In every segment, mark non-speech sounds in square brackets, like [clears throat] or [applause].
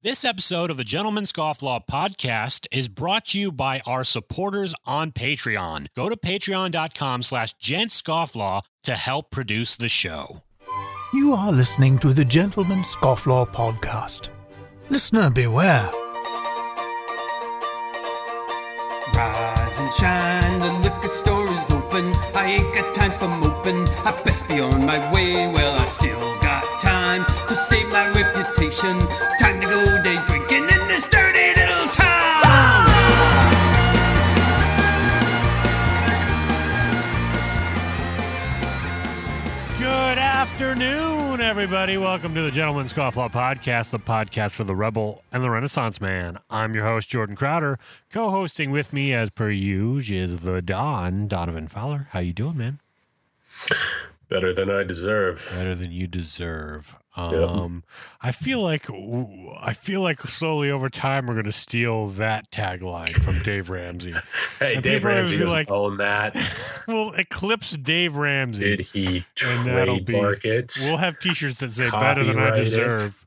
This episode of the Gentleman's Scofflaw podcast is brought to you by our supporters on Patreon. Go to patreon.com slash gentscofflaw to help produce the show. You are listening to the Gentleman Scofflaw podcast. Listener beware. Rise and shine, the liquor store is open. I ain't got time for moping. I best be on my way. Well, I still got time to save my reputation. Time afternoon, everybody. Welcome to the Gentleman's Scofflaw podcast, the podcast for the rebel and the renaissance man. I'm your host, Jordan Crowder. Co-hosting with me, as per usual, is the Don, Donovan Fowler. How you doing, man? Better than I deserve. Better than you deserve. Um, I feel like I feel like slowly over time we're going to steal that tagline from Dave Ramsey. [laughs] Hey, And Dave people are gonna Ramsey be doesn't like- own that. [laughs] we'll eclipse Dave Ramsey. Did he And that'll be- trademark it? We'll have T-shirts that say "Better than I Copyright it. deserve,"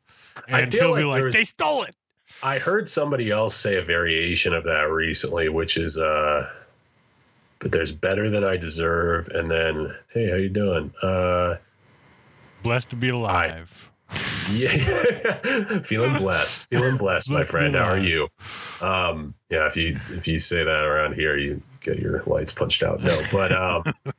I and he'll be like like, "They stole it." I heard somebody else say a variation of that recently, which is uh but there's better than I deserve and then hey, how you doing? Uh Blessed to be alive. yeah. [laughs] feeling blessed. Feeling blessed, my Blessed friend. How are you? Um yeah, if you if you say that around here, you get your lights punched out. No, but um [laughs]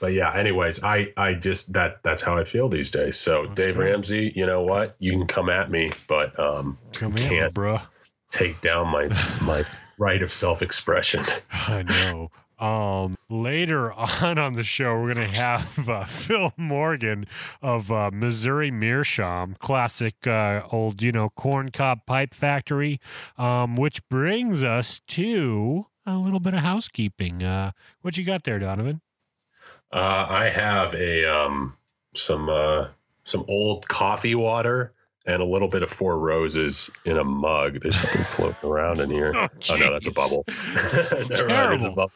But yeah, anyways, I I just that that's how I feel these days. So Dave Ramsey, you know what? You can come at me, but um Come you can't bruh. take down my my [laughs] right of self-expression. I know. Um, later [laughs] on on the show, we're gonna have uh, [laughs] Phil Morgan of uh, Missouri Meerschaum, classic uh, old, you know, corn cob pipe factory. Um, which brings us to a little bit of housekeeping. Uh, what you got there, Donovan? Uh, I have a um some uh some old coffee water and a little bit of four roses in a mug. There's something floating around in here. [laughs] Oh, Oh no, that's a bubble. Never mind, it's a bubble.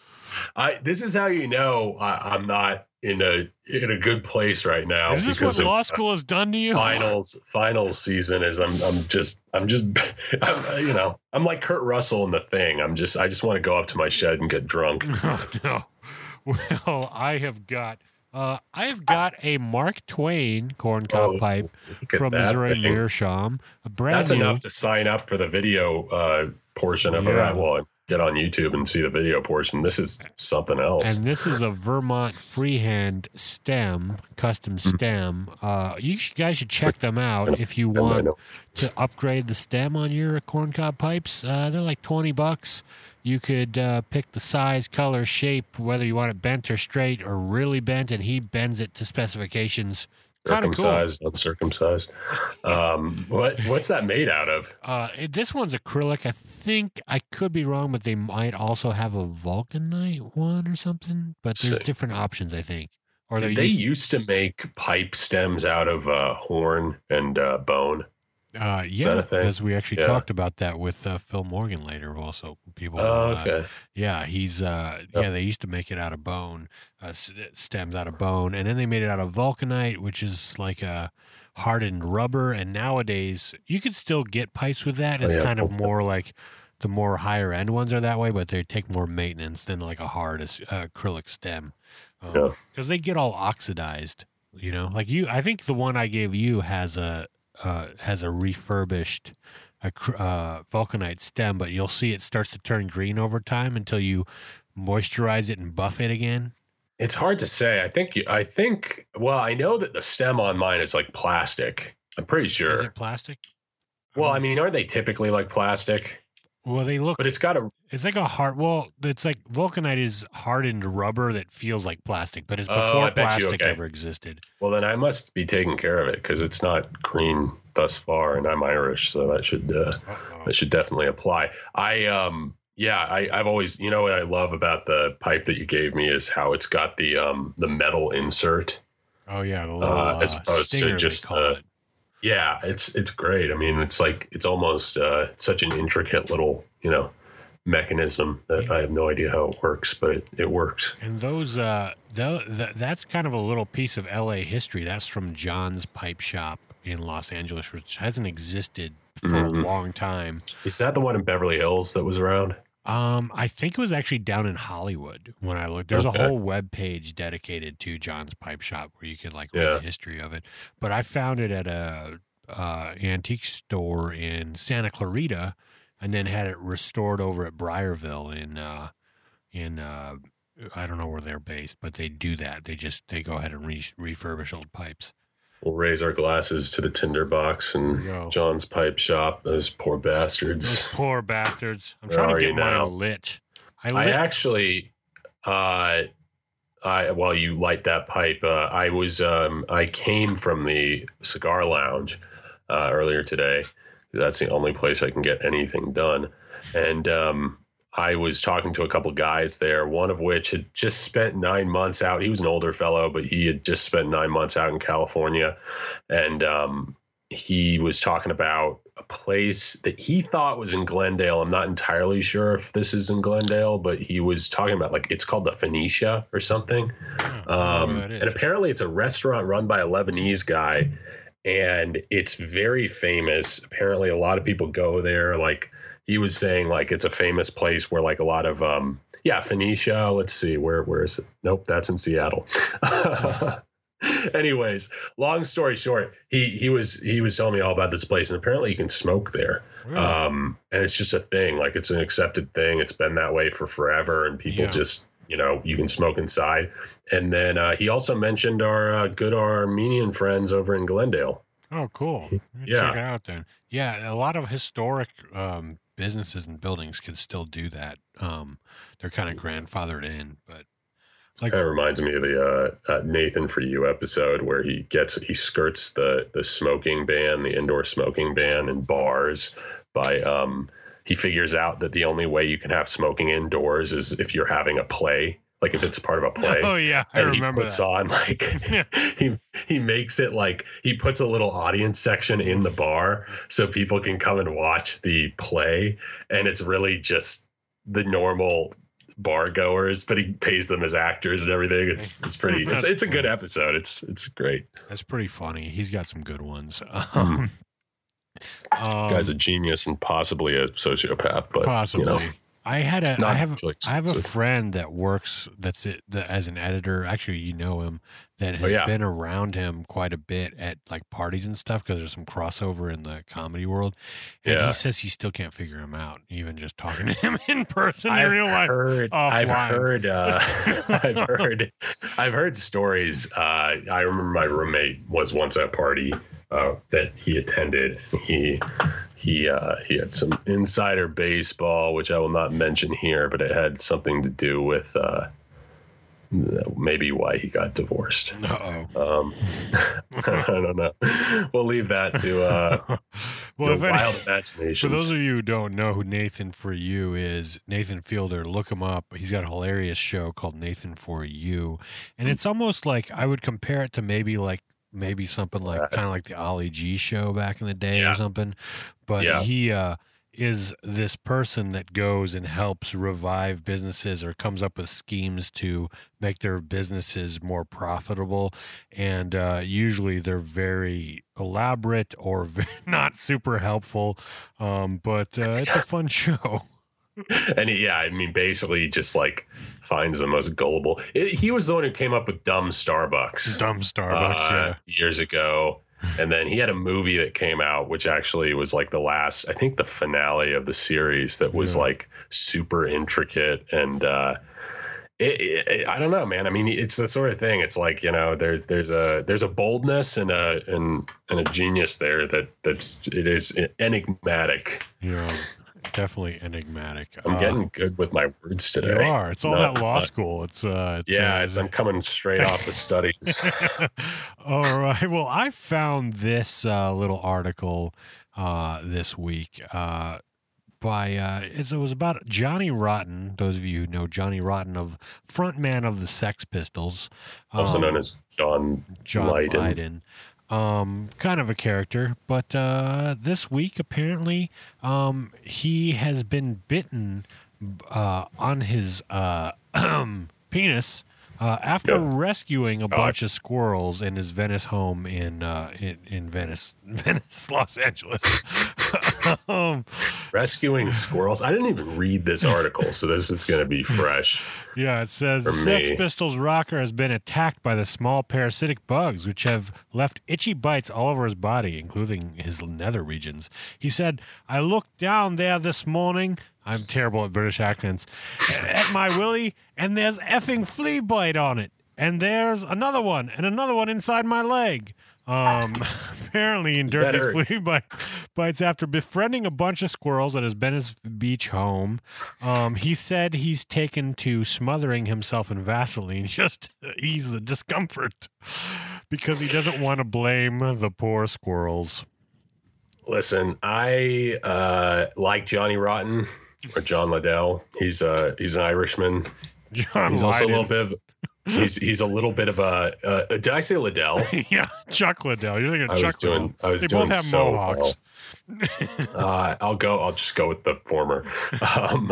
I this is how you know I, I'm not in a in a good place right now Is this because what law school has done to you? finals finals season is I'm I'm just I'm just [laughs] I'm, you know I'm like Kurt Russell in the thing. I'm just I just want to go up to my shed and get drunk. [laughs] Oh, no. Well, I have got uh, I have got a Mark Twain corn cob Oh, pipe from Missouri. Meerschaum. Brand That's new. enough to sign up for the video uh, portion of Yeah. it. Well, get on YouTube and see the video portion. This is something else. and this is a Vermont freehand stem, custom Hmm. stem. Uh, you guys should check them out if you want to upgrade the stem on your corncob pipes. Uh, they're like 20 bucks. You could uh, pick the size, color, shape, whether you want it bent or straight or really bent, and he bends it to specifications. Of cool. circumcised, uncircumcised. Um, what what's that made out of? Uh, this one's acrylic. I think I could be wrong, but they might also have a vulcanite one or something. But there's Sick. different options, I think. Or they used- used to make pipe stems out of uh, horn and uh, bone? Uh, yeah, as we actually Yeah. talked about that with uh, Phil Morgan later. Also, people. Oh, uh, okay. yeah, he's. Uh, Yep. Yeah, they used to make it out of bone, uh, stems out of bone, and then they made it out of vulcanite, which is like a hardened rubber. And nowadays, you could still get pipes with that. Oh, It's yeah. kind of more like the more higher end ones are that way, but they take more maintenance than like a hard uh, acrylic stem, Yeah. because they get all oxidized. You know, like you. I think the one I gave you has a uh, has a refurbished a uh, vulcanite stem, but you'll see it starts to turn green over time until you moisturize it and buff it again. It's hard to say. I think you- I think well, I know that the stem on mine is like plastic. I'm pretty sure. Is it plastic? well, I mean, aren't they typically like plastic? Well, they look. But it's got a It's like a hard. Well, it's like vulcanite is hardened rubber that feels like plastic, but it's Oh, before I bet you, plastic okay. ever existed. well. Then I must be taking care of it because it's not green thus far, and I'm Irish, so that should uh, Uh-oh. that should definitely apply. I um yeah, I, I've always you know what I love about the pipe that you gave me is how it's got the um the metal insert. Oh yeah, the little Uh, uh, as opposed to just, uh, it. Yeah, it's it's great. I mean, it's like it's almost uh, such an intricate little you know mechanism that Yeah. I have no idea how it works, but it, it works. And those, uh, th- that's kind of a little piece of LA history. That's from John's Pipe Shop in Los Angeles, which hasn't existed for Mhm. a long time. Is that the one in Beverly Hills that was around? Um, I think it was actually down in Hollywood when I looked. There's Okay. a whole web page dedicated to John's Pipe Shop where you could like read Yeah. the history of it. But I found it at a uh, antique store in Santa Clarita, and then had it restored over at Briarville in uh, in uh, I don't know where they're based, but they do that. They just they go ahead and re- refurbish old pipes. We'll raise our glasses to the tinderbox and. John's pipe shop. Those poor Those bastards. poor bastards. I'm Where trying to get mine now? lit. I I actually, uh, I while you light that pipe, uh, I was um, I came from the cigar lounge uh, earlier today. That's the only place I can get anything done, and um, I was talking to a couple guys there. One of which had just spent nine months out. He was an older fellow, but he had just spent nine months out in California, and um, he was talking about a place that he thought was in Glendale. I'm not entirely sure if this is in Glendale, but he was talking about like it's called the Phoenicia or something. Oh, I don't know Um, where that is. and apparently, it's a restaurant run by a Lebanese guy, and it's very famous. Apparently, a lot of people go there. Like he was saying, like it's a famous place where like a lot of um, yeah, Phoenicia. Let's see, where where is it? Nope, that's in Seattle. [laughs] Anyways, long story short, he he was he was telling me all about this place, and apparently you can smoke there. Really? Um, and it's just a thing. Like it's an accepted thing. It's been that way for forever, and people Yeah. just you know you can smoke inside. And then uh, he also mentioned our uh, good Armenian friends over in Glendale. Oh, cool. Yeah. Check it out then. Yeah, a lot of historic um, businesses and buildings can still do that. Um, they're kind of grandfathered in, but like, Kind of reminds me of the uh, uh, Nathan for You episode where he gets he skirts the the smoking ban, the indoor smoking ban in bars by um he figures out that the only way you can have smoking indoors is if you're having a play, like if it's part of a [laughs] play. oh yeah, I and remember he puts that. on like [laughs] [laughs] he he makes it like he puts a little audience section in the bar so people can come and watch the play and it's really just the normal bar goers but he pays them as actors and everything it's it's pretty it's it's a good episode it's it's great That's pretty funny. He's got some good ones. Um, um, guy's a genius and possibly a sociopath but possibly. you know I had a. I have. I have a friend that works. That's it. That, as an editor, actually, you know him. That has Oh, yeah. been around him quite a bit at like parties and stuff because there's some crossover in the comedy world. And Yeah. he says he still can't figure him out, even just talking [laughs] to him in person I've real life. heard, I've heard, uh, [laughs] I've [laughs] heard, I've heard stories. Uh, I remember my roommate was once at a party uh, that he attended. He he uh, he had some insider baseball, which I will not mention here, but it had something to do with uh, maybe why he got divorced. Uh Um, [laughs] I don't know. We'll leave that to uh, [laughs] well, your if any, wild [laughs] for those of you who don't know who Nathan for You is, Nathan Fielder, look him up. He's got a hilarious show called Nathan for You, and it's almost like I would compare it to maybe like maybe something like kind of like the Ali G show back in the day Yeah. or something. But Yeah. he uh, is this person that goes and helps revive businesses or comes up with schemes to make their businesses more profitable. And uh, usually they're very elaborate or [laughs] not super helpful. Um, but uh, it's a fun [laughs] show. [laughs] and he, yeah, I mean, basically, just like finds the most gullible. It, he was the one who came up with dumb Starbucks Dumb Starbucks, uh, yeah. years ago, and then he had a movie that came out, which actually was like the last, I think, the finale of the series that was Yeah. like super intricate and. uh it, it, I don't know, man. I mean, it's the sort of thing. It's like you know, there's there's a there's a boldness and a and and a genius there that that's it is enigmatic. Yeah, definitely enigmatic. I'm Uh, getting good with my words today. You are. It's all Not- that law not- school. It's uh. It's, Yeah, uh, it's, I'm coming straight off the [laughs] studies. [laughs] All right. Well, I found this uh, little article uh, this week uh, by uh, it was about Johnny Rotten. Those of you who know Johnny Rotten of frontman of the Sex Pistols, also um, known as John. John Lydon. Lydon. Um, kind of a character, but uh, this week apparently um, he has been bitten uh, on his uh, [clears throat] penis uh, after Yeah. rescuing a bunch of squirrels in his Venice home in uh, in, in Venice, [laughs] Venice, Los Angeles. [laughs] um, Rescuing squirrels. I didn't even read this [laughs] article, so this is going to be fresh. Yeah, it says Sex me. Pistols rocker has been attacked by the small parasitic bugs, which have left itchy bites all over his body, including his nether regions. He said, I looked down there this morning. I'm terrible at British accents. At my willy, and there's effing flea bite on it. And there's another one, and another one inside my leg. Um, [laughs] apparently, endured Better- flea bite, bites after befriending a bunch of squirrels at his Venice Beach home. Um, he said he's taken to smothering himself in Vaseline [laughs] just to ease the discomfort because he doesn't want to blame the poor squirrels. Listen, I uh, like Johnny Rotten or John Liddell. He's uh, he's an Irishman. John He's also a little bit of he's he's a little bit of a. Uh, did I say Liddell? [laughs] yeah, Chuck Liddell. You're thinking I Chuck was doing. Liddell. I was They doing both have so mohawks. well. [laughs] Uh, I'll go. I'll just go with the former. [laughs] Um,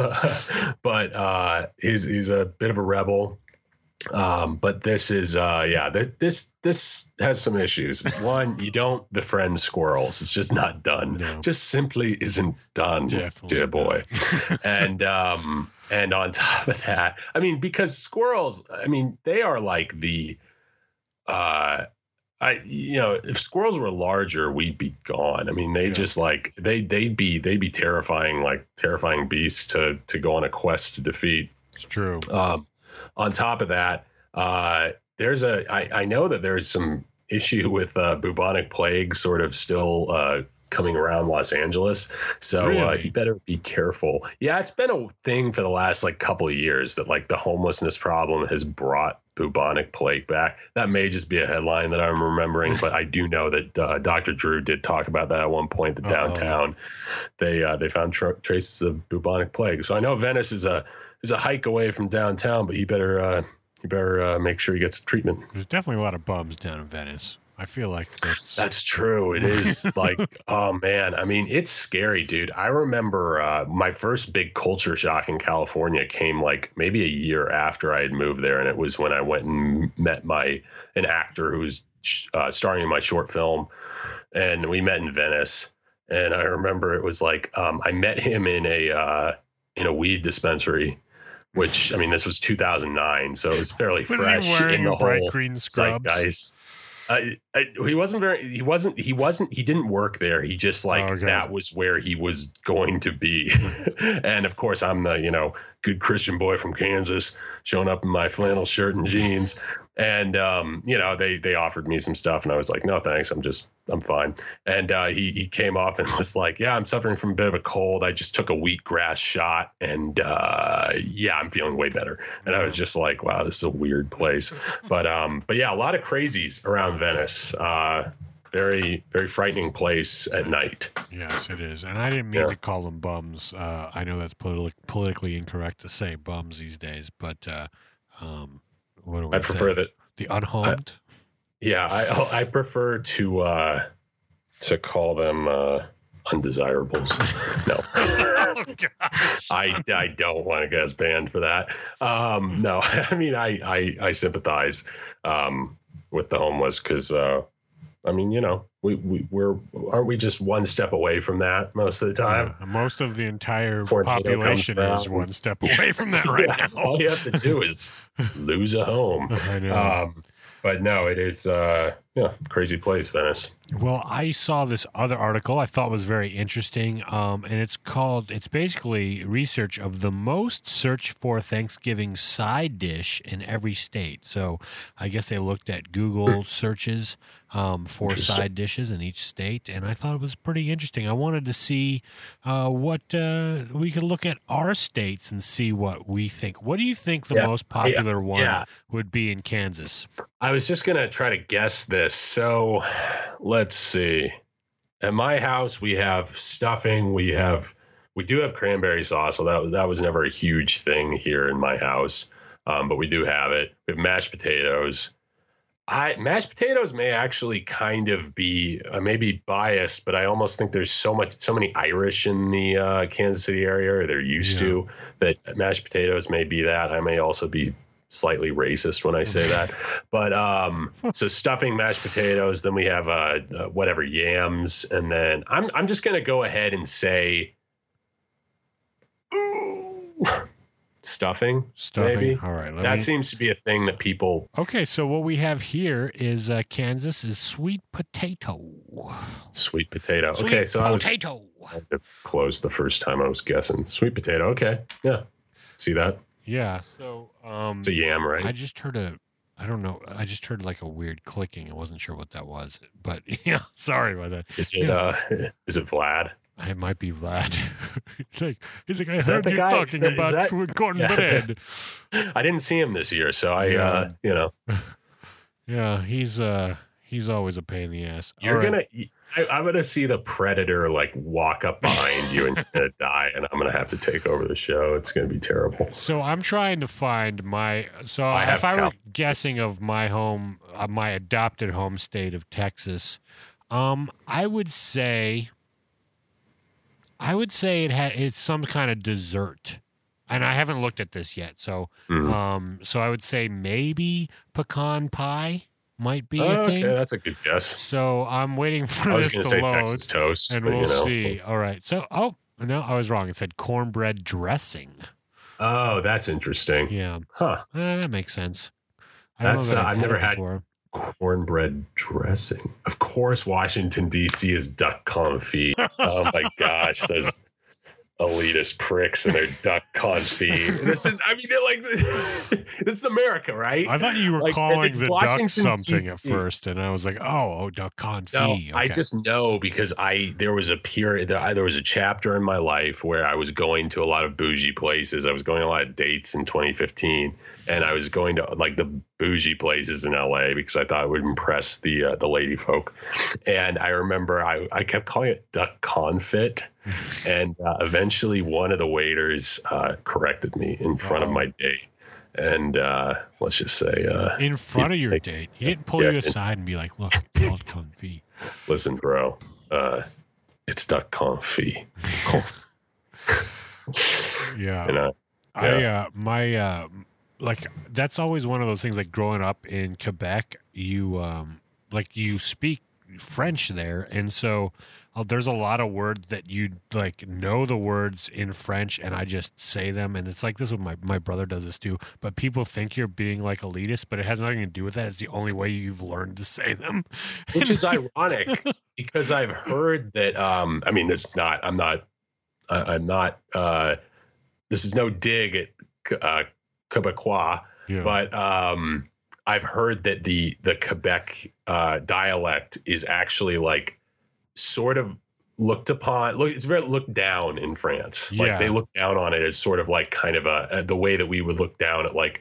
but uh, he's he's a bit of a rebel. Um, but this is uh, yeah. Th- this this has some issues. [laughs] One, you don't befriend squirrels. It's just not done. No. Just simply isn't done, Definitely dear boy. [laughs] and um, and on top of that, I mean, because squirrels, I mean, they are like the uh I you know if squirrels were larger we'd be gone. I mean they Yeah. just like they they'd be they'd be terrifying like terrifying beasts to to go on a quest to defeat. It's true. Um, on top of that, uh, there's a I, I know that there's some issue with uh, bubonic plague sort of still uh, coming around Los Angeles, so uh, you better be careful. Yeah, it's been a thing for the last like couple of years that like the homelessness problem has brought bubonic plague back. That may just be a headline that I'm remembering, but I do [laughs] know that uh, Dr. Drew did talk about that at one point. That Uh-oh. downtown they uh, they found tra- traces of bubonic plague. So I know Venice is a is a hike away from downtown, but you better uh, you better uh, make sure he gets treatment. There's definitely a lot of bums down in Venice. I feel like that's, [laughs] That's true. It is [laughs] like, oh man, I mean, it's scary, dude. I remember uh, my first big culture shock in California came like maybe a year after I had moved there, and it was when I went and met my an actor who was uh, starring in my short film, and we met in Venice. And I remember it was like um, I met him in a uh, in a weed dispensary, which I mean, this was 2009, so it was fairly [laughs] Was fresh in the whole green scrubs? zeitgeist. I, I, he wasn't very. He wasn't. He wasn't. He didn't work there. He just like Oh, okay. that was where he was going to be. [laughs] and of course, I'm the you know good Christian boy from Kansas, showing up in my flannel shirt and jeans. And um, you know they they offered me some stuff, and I was like, no thanks, I'm just I'm fine. And uh, he he came off and [laughs] was like, yeah, I'm suffering from a bit of a cold. I just took a wheatgrass shot, and uh, yeah, I'm feeling way better. And I was just like, wow, this is a weird place but um but yeah a lot of crazies around venice uh very very frightening place at night Yes, it is. And I didn't mean Yeah. to call them bums. Uh, I know that's politi- politically incorrect to say bums these days, but uh, um, what do we i prefer say? that the unhomed. yeah i i prefer to uh to call them uh undesirables [laughs] no [laughs] oh, i i don't want to get us banned for that um no [laughs] i mean i i i sympathize um with the homeless because uh I mean, you know, we, we we're aren't we just one step away from that most of the time? Yeah, most of the entire population is one step away from that [laughs] right Yeah, now. All you have to do is [laughs] lose a home. I know. Um, but no, it is uh, yeah, crazy place, Venice. Well, I saw this other article I thought was very interesting, um, and it's called, it's basically research of the most searched for Thanksgiving side dish in every state. So I guess they looked at Google searches um, for side dishes in each state, and I thought it was pretty interesting. I wanted to see uh, what uh, we could look at our states and see what we think. What do you think the Yeah, most popular one yeah. would be in Kansas? I was just gonna try to guess this. So let's see. At my house, we have stuffing. We have we do have cranberry sauce. So that that was never a huge thing here in my house, um, but we do have it. We have mashed potatoes. I mashed potatoes may actually kind of be I may be biased, but I almost think there's so much so many Irish in the uh, Kansas City area, or they're used Yeah. to that mashed potatoes may be that. I may also be slightly racist when I say that. [laughs] But um, so stuffing, mashed potatoes. Then we have uh, uh whatever yams, and then I'm I'm just gonna go ahead and say stuffing. Stuffing. Maybe. All right. That me, seems to be a thing that people. okay, so what we have here is uh, Kansas is sweet potato. Sweet potato. Sweet okay, so I was potato. I had to close the first time I was guessing. Sweet potato. Okay, yeah. See that? Yeah. So um, It's a yam, right? I just heard a. I don't know. I just heard like a weird clicking. I wasn't sure what that was, but [laughs] yeah, sorry about that. Is it yeah. uh [laughs] is it Vlad? It might be Vlad. [laughs] he's like, he's like, I Is heard you guy? talking Is that- is about that- sweet corn Yeah. bread. I didn't see him this year, so I Yeah. uh you know Yeah, he's uh he's always a pain in the ass. you're All right. gonna I, I'm gonna see the predator like walk up behind you and you're [laughs] gonna die and I'm gonna have to take over the show. It's gonna be terrible. So I'm trying to find my. So I if I were guessing of my home, uh, my adopted home state of Texas, um, I would say, I would say it had it's some kind of dessert, and I haven't looked at this yet. So, Mhm. um, so I would say maybe pecan pie might be Oh, okay, that's a good guess. So I'm waiting [laughs] for I was this gonna say load. Texas toast, and we'll you know. see. All right. So, oh no, I was wrong. It said cornbread dressing. Oh, that's interesting. Yeah, Huh. Eh, that makes sense. I don't That's, uh, I've, I've had never had- before. Cornbread dressing. Of course, Washington D.C. is duck confit. oh my gosh, those elitist pricks and their duck confit. [laughs] This is, I mean, they're like, [laughs] this is America, right? I thought you were Like, calling it's the Washington, duck something at first, and I was like, "Oh, oh, duck confit." No, I just know because I there was a period there, I- there was a chapter in my life where I was going to a lot of bougie places. I was going on a lot of dates in 2015, and I was going to like the bougie places in LA because I thought it would impress the uh, the lady folk. And I remember I I kept calling it duck confit, [laughs] and uh, eventually one of the waiters uh, corrected me in front of my date. And uh, let's just say, uh, in front of your like- date. He didn't pull yeah, you aside and be like, "Look, it's called confit." listen, bro, uh, it's duck confit. [laughs] Yeah. you know, I uh my uh like that's always one of those things like growing up in Quebec, you um like you speak French there and so uh, there's a lot of words that you like know the words in French and I just say them and it's like this is what my, my brother does this too but people think you're being like elitist but it has nothing to do with that it's the only way you've learned to say them [laughs] which is ironic because I've heard that. Um, I mean, this is not. I'm not. I'm not. Uh, this is no dig at uh, Quebecois, yeah. but um, I've heard that the the Quebec uh, dialect is actually like sort of looked upon. Look, it's very looked down in France. Yeah. Like they look down on it as sort of like kind of a, a the way that we would look down at like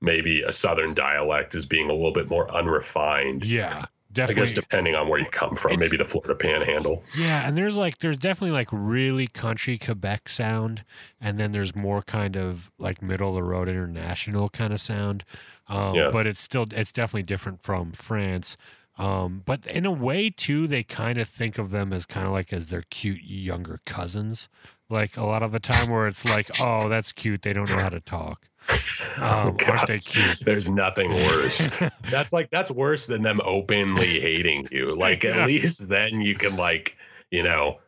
maybe a southern dialect as being a little bit more unrefined. yeah definitely. I guess depending on where you come from, It's- maybe the Florida Panhandle. Yeah, and there's like there's definitely like really country Quebec sound, and then there's more kind of like middle of the road international kind of sound. Um, Yeah. But it's still it's definitely different from France. Um, but in a way too, they kind of think of them as kind of like as their cute younger cousins. Like a lot of the time, where it's like, oh, that's cute. They don't know how to talk. [laughs] Um, aren't they cute? There's nothing worse. [laughs] that's like that's worse than them openly [laughs] hating you. Like at Yeah. least then you can like you know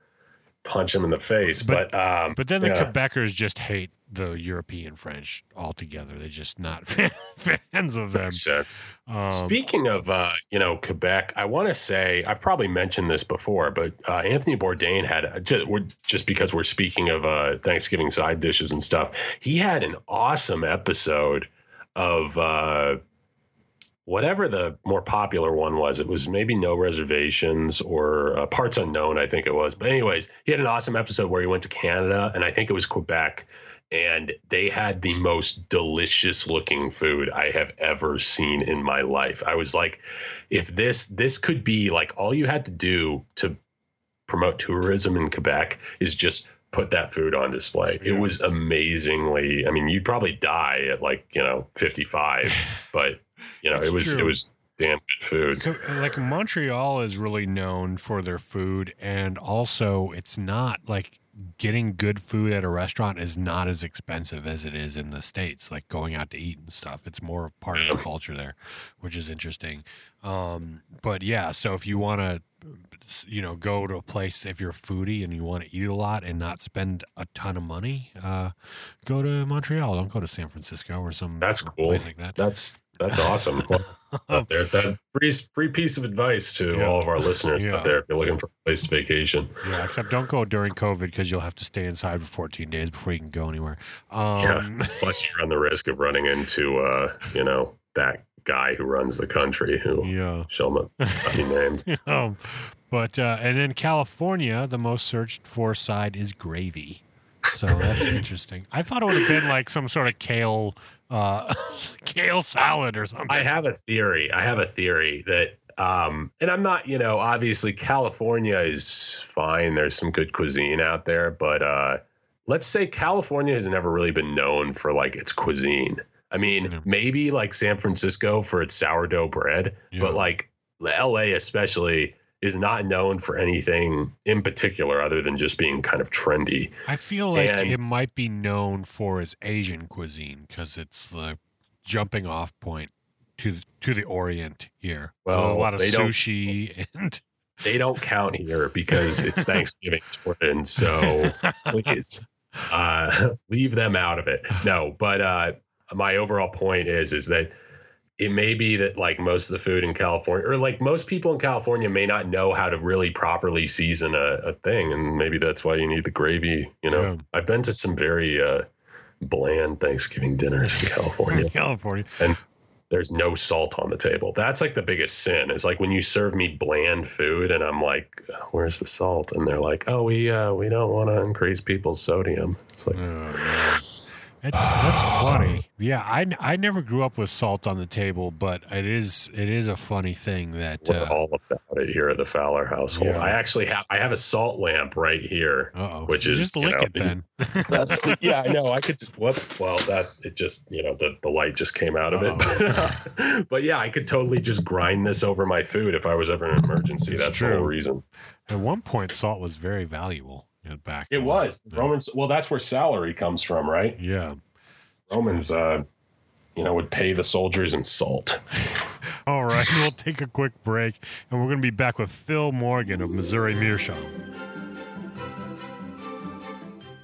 punch them in the face. But- But, um, But then the yeah. Quebecers just hate the European French altogether. They're just not fans of them. makes sense. Um, Speaking of, uh, you know, Quebec, I want to say I've probably mentioned this before, but uh, Anthony Bourdain had just, we're, just because we're speaking of uh, Thanksgiving side dishes and stuff, he had an awesome episode of uh, whatever the more popular one was. It was maybe No Reservations or uh, Parts Unknown, I think it was. But anyways, he had an awesome episode where he went to Canada, and I think it was Quebec and they had the most delicious looking food I have ever seen in my life. I was like, if this this could be like all you had to do to promote tourism in Quebec is just put that food on display. Yeah. It was amazingly. I mean, you'd probably die at like you know 55, [laughs] but you know it was true. it was damn good food. Like Montreal is really known for their food, and also it's not like getting good food at a restaurant is not as expensive as it is in the states. Like going out to eat and stuff, it's more of part of the culture there, which is interesting. Um, but yeah, so if you want to, you know, go to a place if you're a foodie and you want to eat a lot and not spend a ton of money, uh, go to Montreal. Don't go to San Francisco or some That's cool. place like that. That's that's awesome. [laughs] Out there, that free free piece of advice to Yeah. all of our listeners Yeah. out there if you're looking for a place to vacation. Yeah, except don't go during COVID because you'll have to stay inside for 14 days before you can go anywhere. Um, Plus, you run the risk of running into, uh, you know, that guy who runs the country who [laughs] yeah. shall not be named. [laughs] um, but uh, and in California, the most searched for side is gravy. So that's [laughs] interesting. I thought it would have been like some sort of kale, uh, [laughs] kale salad or something. I have a theory. I have a theory that, um, and I'm not, you know, obviously California is fine. There's some good cuisine out there, but uh, let's say California has never really been known for like its cuisine. I mean, Yeah. maybe like San Francisco for its sourdough bread, Yeah. but like LA especially is not known for anything in particular other than just being kind of trendy. I feel like and- it might be known for its Asian cuisine because it's the jumping off point to to the Orient here. So Well, a lot of sushi and [laughs] They don't count here because it's Thanksgiving, and so [laughs] please uh, [laughs] leave them out of it. No, but uh, my overall point is is that it may be that like most of the food in California, or like most people in California, may not know how to really properly season a, a thing, and maybe that's why you need the gravy. You know, Yeah. I've been to some very uh, bland Thanksgiving dinners in California. [laughs] California. And there's no salt on the table. That's like the biggest sin. Is like when you serve me bland food and I'm like, "Where's the salt?" and they're like, "Oh, we uh, we don't want to increase people's sodium." It's like, Oh, It's, that's [sighs] funny. Yeah, I, I never grew up with salt on the table, but it is it is a funny thing that we're uh all about it here at the Fowler household. Yeah. I actually have I have a salt lamp right here. oh, Which is, just you lick know, it then. [laughs] That's the, yeah, I know. I could whoop. Well, that it just you know the the light just came out of it. [laughs] But, yeah, I could totally just grind this over my food if I was ever in an emergency. It's That's the whole reason. At one point, salt was very valuable. You back. It was yeah. Romans. Well, that's where salary comes from, right? Yeah. Romans, uh, you know, would pay the soldiers in salt. [laughs] All right, we'll take a quick break, and we're going to be back with Phil Morgan of Missouri Meerschaum.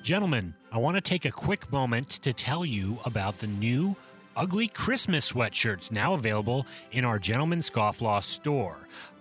Gentlemen, I want to take a quick moment to tell you about the new ugly Christmas sweatshirts now available in our Gentleman Scofflaw store.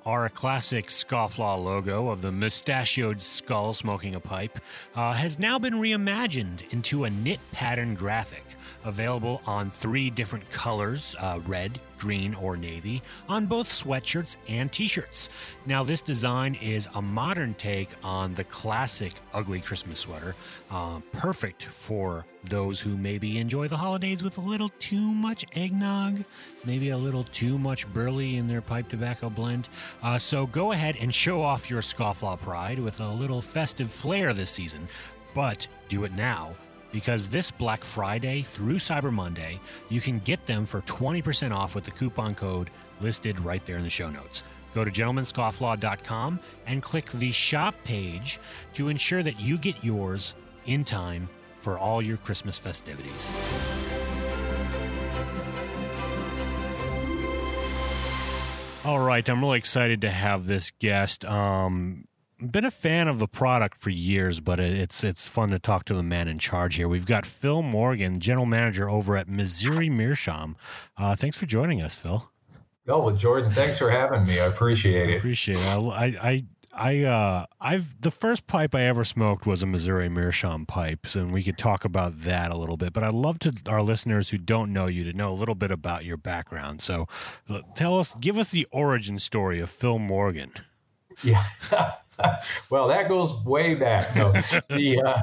Our classic Scofflaw logo of the mustachioed skull smoking a pipe uh, has now been reimagined into a knit pattern graphic, available on three different colors uh, red, green, or navy on both sweatshirts and t shirts. Now, this design is a modern take on the classic ugly Christmas sweater, uh, perfect for those who maybe enjoy the holidays with a little too much eggnog, maybe a little too much burley in their pipe tobacco blend. Uh, so go ahead and show off your scofflaw pride with a little festive flair this season, but do it now because this Black Friday through Cyber Monday, you can get them for 20% off with the coupon code listed right there in the show notes. Go to gentlemanscofflaw.com and click the shop page to ensure that you get yours in time for all your Christmas festivities. All right, I'm really excited to have this guest. Um, been a fan of the product for years, but it's it's fun to talk to the man in charge here. We've got Phil Morgan, general manager over at Missouri Meerschaum. Uh, thanks for joining us, Phil. Oh well, Jordan, thanks for having me. I appreciate it. Appreciate it. I I I uh I've the first pipe I ever smoked was a Missouri Meerschaum pipes, and we could talk about that a little bit. But I'd love to our listeners who don't know you to know a little bit about your background. So, tell us, give us the origin story of Phil Morgan. Yeah. [laughs] well, that goes way back. No, the uh,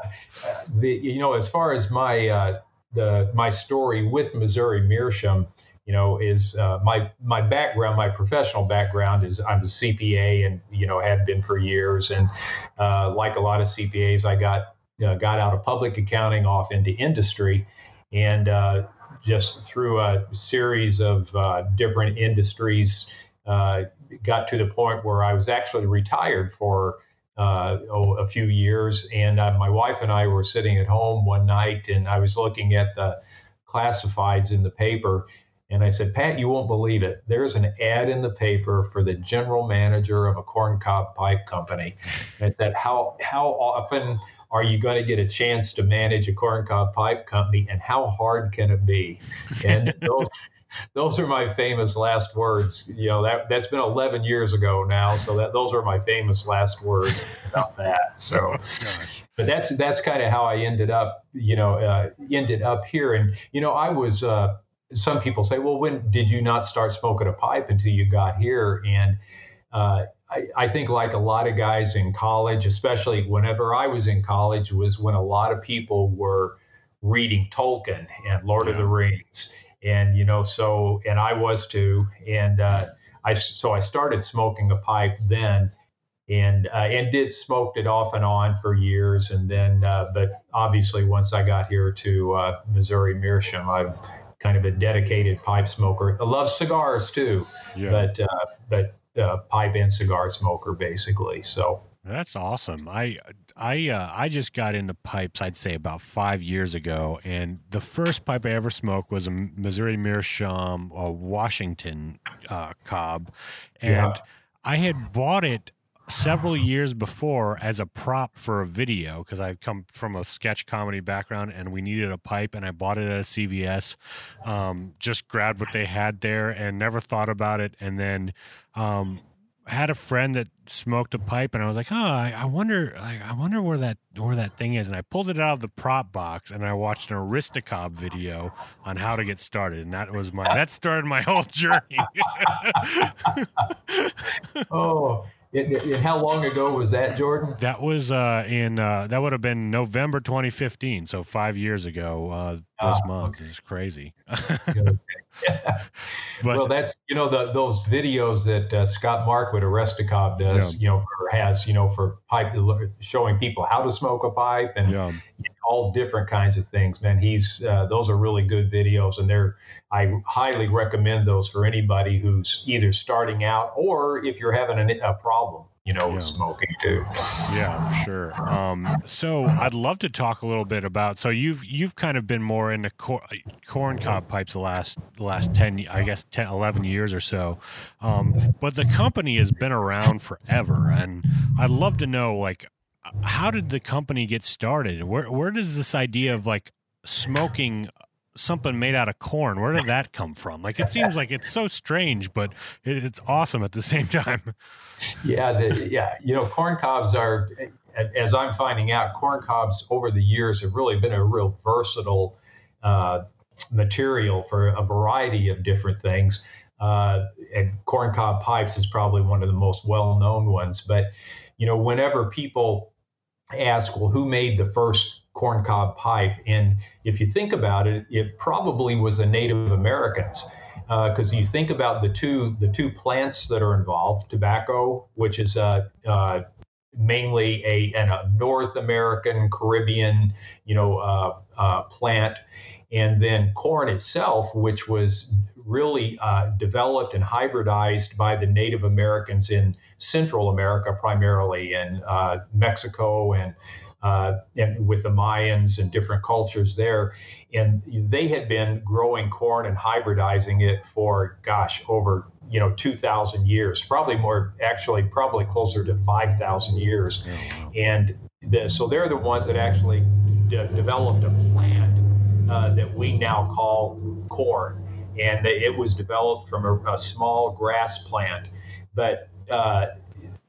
the you know as far as my uh, the my story with Missouri Meerschaum, you know, is uh, my my background, my professional background is I'm a CPA and you know have been for years, and uh, like a lot of CPAs, I got uh, got out of public accounting off into industry, and uh, just through a series of uh, different industries. Uh, got to the point where I was actually retired for uh, oh, a few years. And uh, my wife and I were sitting at home one night, and I was looking at the classifieds in the paper. And I said, Pat, you won't believe it. There's an ad in the paper for the general manager of a corncob pipe company. And I said, how how often are you going to get a chance to manage a corncob pipe company, and how hard can it be? And [laughs] those, those are my famous last words. You know that that's been 11 years ago now, so that those are my famous last words about that. So, oh, but that's that's kind of how I ended up. You know, uh, ended up here, and you know, I was. Uh, some people say, well, when did you not start smoking a pipe until you got here? And uh, I, I, think, like a lot of guys in college, especially whenever I was in college, was when a lot of people were reading Tolkien and Lord yeah. of the Rings and you know so and i was too and uh, i so i started smoking a pipe then and uh, and did smoked it off and on for years and then uh, but obviously once i got here to uh, missouri meerschaum i'm kind of a dedicated pipe smoker i love cigars too yeah. but uh, but uh, pipe and cigar smoker basically so that's awesome. I I uh, I just got into pipes. I'd say about five years ago, and the first pipe I ever smoked was a Missouri Meerschaum, a Washington uh, cob, and yeah. I had bought it several years before as a prop for a video because I come from a sketch comedy background and we needed a pipe and I bought it at a CVS. Um, just grabbed what they had there and never thought about it, and then. Um, had a friend that smoked a pipe, and I was like, "Oh, I, I wonder, I, I, wonder where that where that thing is." And I pulled it out of the prop box, and I watched an Aristocob video on how to get started, and that was my that started my [laughs] whole journey. [laughs] oh, how long ago was that, Jordan? That was uh, in uh, that would have been November 2015, so five years ago uh, this ah, month. Okay. It's crazy. [laughs] yeah. [laughs] But, well, that's you know the, those videos that uh, Scott Markwood Aristocob does, yeah. you know, or has you know for pipe showing people how to smoke a pipe and yeah. all different kinds of things. Man, he's uh, those are really good videos, and they're I highly recommend those for anybody who's either starting out or if you're having a, a problem you know, yeah. smoking too. Yeah, for sure. Um, so I'd love to talk a little bit about. So you've you've kind of been more into cor- corn cob pipes the last the last ten, I guess 10, 11 years or so. Um, but the company has been around forever, and I'd love to know like how did the company get started? Where where does this idea of like smoking something made out of corn. Where did that come from? Like it seems like it's so strange, but it, it's awesome at the same time. Yeah, the, yeah. You know, corn cobs are, as I'm finding out, corn cobs over the years have really been a real versatile uh, material for a variety of different things. Uh, and corn cob pipes is probably one of the most well-known ones. But you know, whenever people ask, well, who made the first corncob pipe. And if you think about it, it probably was the Native Americans. Because uh, you think about the two the two plants that are involved, tobacco, which is a uh, mainly a, a North American Caribbean, you know, uh, uh, plant, and then corn itself, which was really uh, developed and hybridized by the Native Americans in Central America, primarily in uh, Mexico and uh, and with the Mayans and different cultures there. And they had been growing corn and hybridizing it for, gosh, over you know 2,000 years, probably more, actually, probably closer to 5,000 years. Oh, and the, so they're the ones that actually de- developed a plant uh, that we now call corn. And it was developed from a, a small grass plant. But uh,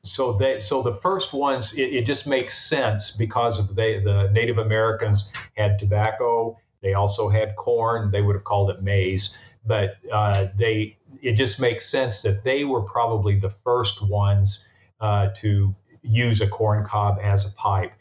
so they so the first ones it, it, just makes sense because of they the Native Americans had tobacco. They also had corn. They would have called it maize, but uh, they it just makes sense that they were probably the first ones uh, to use a corn cob as a pipe.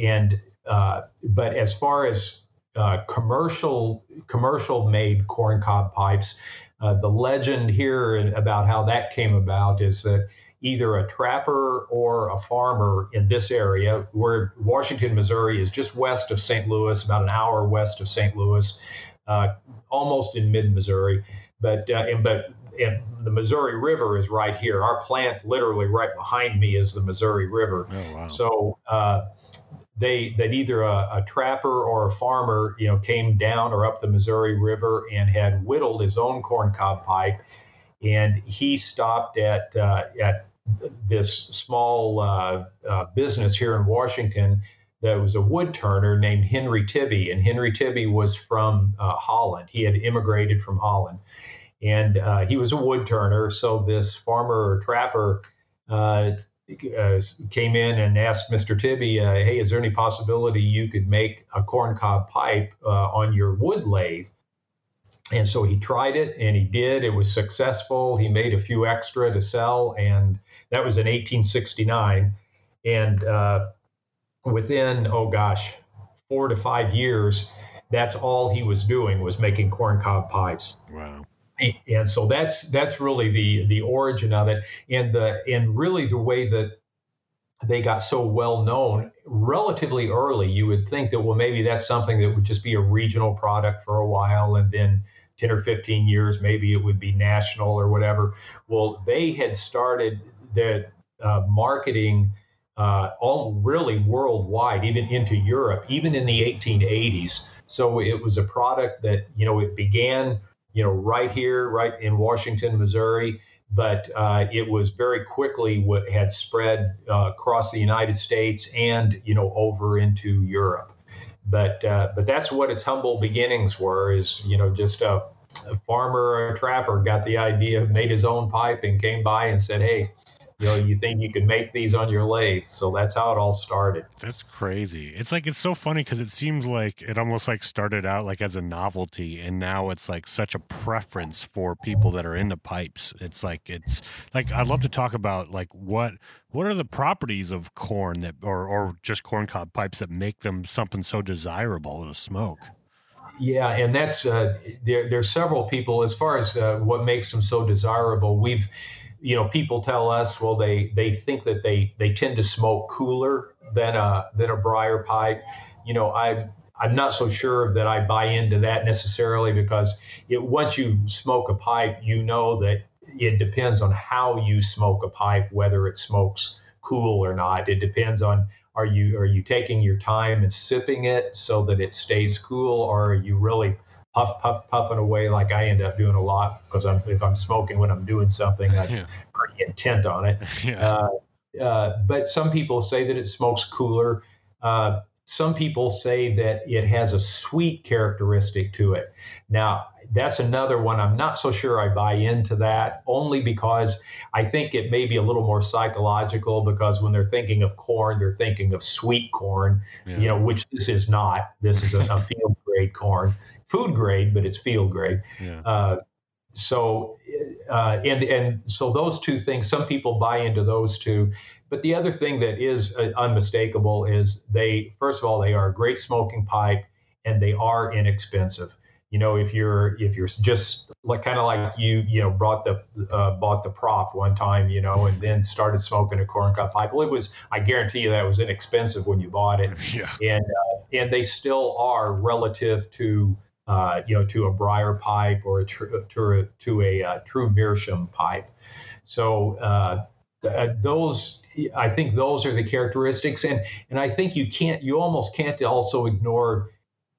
And uh, but as far as uh, commercial commercial made corn cob pipes, uh, the legend here about how that came about is that either a trapper or a farmer in this area, where Washington, Missouri is just west of St. Louis, about an hour west of St. Louis, uh, almost in mid Missouri. But uh, but and the Missouri River is right here. Our plant, literally right behind me, is the Missouri River. Oh, wow. So uh, they that either a, a, trapper or a farmer, you know, came down or up the Missouri River and had whittled his own corncob pipe, and he stopped at uh, at this small uh, uh business here in Washington that was a wood turner named Henry Tibbe, and Henry Tibbe was from uh, Holland. He had immigrated from Holland, and uh, he was a wood turner. So this farmer or trapper uh, uh came in and asked Mr. Tibbe, "Hey, is there any possibility you could make a corncob pipe on your wood lathe?" And so he tried it, and he did. It was successful. He made a few extra to sell, and that was in 1869. And uh, within, oh gosh, four to five years, that's all he was doing was making corncob pipes. Wow. And so that's that's really the the origin of it, and the and really the way that they got so well known relatively early. You would think that well maybe that's something that would just be a regional product for a while, and then 10 or 15 years maybe it would be national or whatever. Well, they had started their uh, marketing uh, all really worldwide, even into Europe, even in the 1880s. So it was a product that you know it began you know right here, right in Washington, Missouri, but uh, it was very quickly what had spread uh, across the United States and you know over into Europe. But uh, but that's what its humble beginnings were. Is you know just a, a farmer or a trapper got the idea, made his own pipe, and came by and said, "Hey, you know you think you can make these on your lathe so that's how it all started that's crazy it's like it's so funny because it seems like it almost like started out like as a novelty and now it's like such a preference for people that are into pipes it's like it's like i'd love to talk about like what what are the properties of corn that or or just corncob pipes that make them something so desirable to smoke yeah, and that's uh, there. There's several people as far as uh, what makes them so desirable. We've you know, people tell us, well, they they think that they they tend to smoke cooler than a than a briar pipe. You know, I I'm not so sure that I buy into that necessarily because it, once you smoke a pipe, you know that it depends on how you smoke a pipe, whether it smokes cool or not. It depends on are you are you taking your time and sipping it so that it stays cool, or are you really puff, puff, puffing away like I end up doing a lot because I'm, if I'm smoking when I'm doing something, I'm yeah. pretty intent on it. [laughs] Yeah. Uh, uh, but some people say that it smokes cooler. Uh, some people say that it has a sweet characteristic to it. Now, that's another one. I'm not so sure I buy into that, only because I think it may be a little more psychological. Because when they're thinking of corn, they're thinking of sweet corn, yeah. you know, which this is not. This is a, a [laughs] field grade corn food grade, but it's field grade. Yeah. Uh, so, uh, and and so those two things, some people buy into those two. But the other thing that is uh, unmistakable is they, first of all, they are a great smoking pipe, and they are inexpensive. You know, if you're if you're just like kind of like you, you know, brought the uh, bought the prop one time, you know, and then started smoking a corncob pipe. Well, it was I guarantee you that was inexpensive when you bought it, [laughs] yeah. and uh, and they still are relative to uh, you know, to a briar pipe or a tr- to a, to a uh, true meerschaum pipe. So uh, th- those, I think, those are the characteristics, and and I think you can't, you almost can't also ignore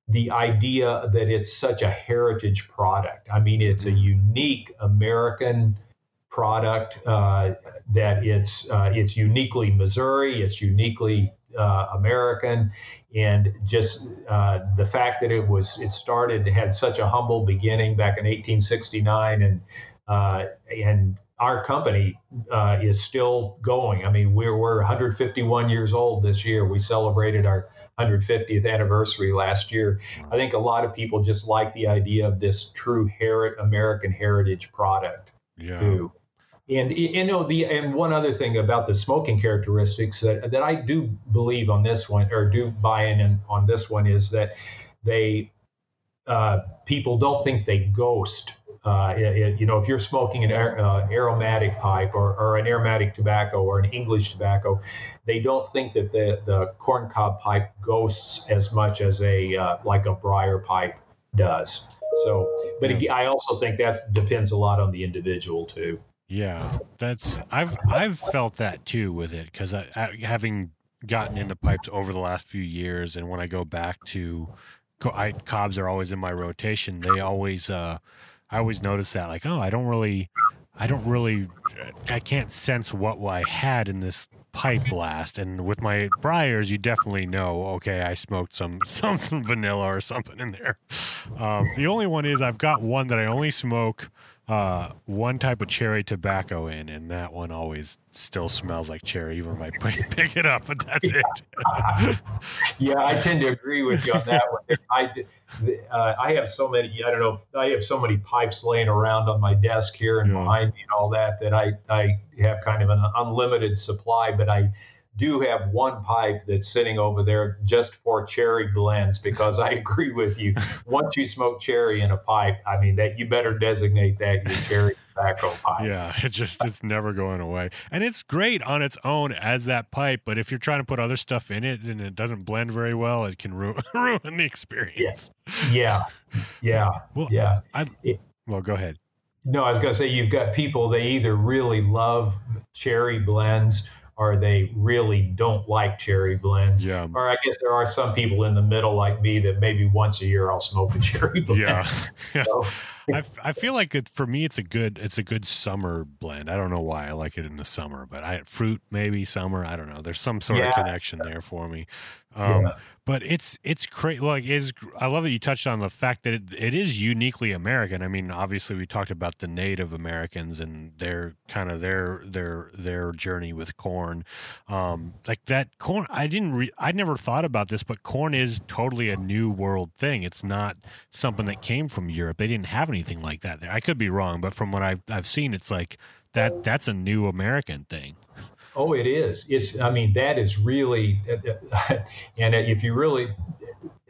the idea that it's such a heritage product. I mean, it's a mm-hmm. unique American product uh, that it's uh, it's uniquely Missouri, it's uniquely uh, American, and just uh, the fact that it was it started had such a humble beginning back in 1869, and uh, and our company uh, is still going. I mean, we're we're 151 years old this year. We celebrated our 150th anniversary last year. I think a lot of people just like the idea of this true heri- American heritage product yeah. too. And you know the and one other thing about the smoking characteristics that, that I do believe on this one or do buy in on this one is that they uh, people don't think they ghost. Uh, it, you know, if you're smoking an uh, aromatic pipe or, or an aromatic tobacco or an English tobacco, they don't think that the, the corncob pipe ghosts as much as a uh, like a briar pipe does. So, but again, I also think that depends a lot on the individual too. Yeah, that's I've I've felt that too with it because I, I, having gotten into pipes over the last few years, and when I go back to, I, cobs are always in my rotation. They always, uh, I always notice that like, oh, I don't really, I don't really, I can't sense what I had in this pipe blast. And with my briars, you definitely know, okay, I smoked some [laughs] some vanilla or something in there. Um, the only one is I've got one that I only smoke uh, one type of cherry tobacco in, and that one always still smells like cherry, even if I [laughs] pick it up. But that's it. [laughs] yeah, I tend to agree with you on that one. I uh, I have so many. I don't know. I have so many pipes laying around on my desk here and yeah. behind me and all that that I I have kind of an unlimited supply, but I do have one pipe that's sitting over there just for cherry blends because I agree with you. [laughs] Once you smoke cherry in a pipe, I mean that you better designate that your cherry tobacco pipe. Yeah, it's just it's never going away. And it's great on its own as that pipe, but if you're trying to put other stuff in it and it doesn't blend very well, it can ruin [laughs] ruin the experience. Yeah. Yeah. Well, yeah. I, well, go ahead. No, I was going to say you've got people they either really love cherry blends or they really don't like cherry blends. Yeah. Or I guess there are some people in the middle like me that maybe once a year I'll smoke a [laughs] cherry blend. Yeah. [laughs] yeah. So. I, I feel like it for me it's a good it's a good summer blend. I don't know why I like it in the summer, but I fruit maybe summer. I don't know. There's some sort yeah. of connection there for me. Um, yeah. But it's it's crazy. Like is I love that you touched on the fact that it, it is uniquely American. I mean, obviously we talked about the Native Americans and their kind of their their their journey with corn. Um, like that corn, I didn't. Re, I never thought about this, but corn is totally a new world thing. It's not something that came from Europe. They didn't have anything like that there. I could be wrong, but from what I've I've seen, it's like that. That's a new American thing. Oh, it is. It's. I mean, that is really. [laughs] And if you really,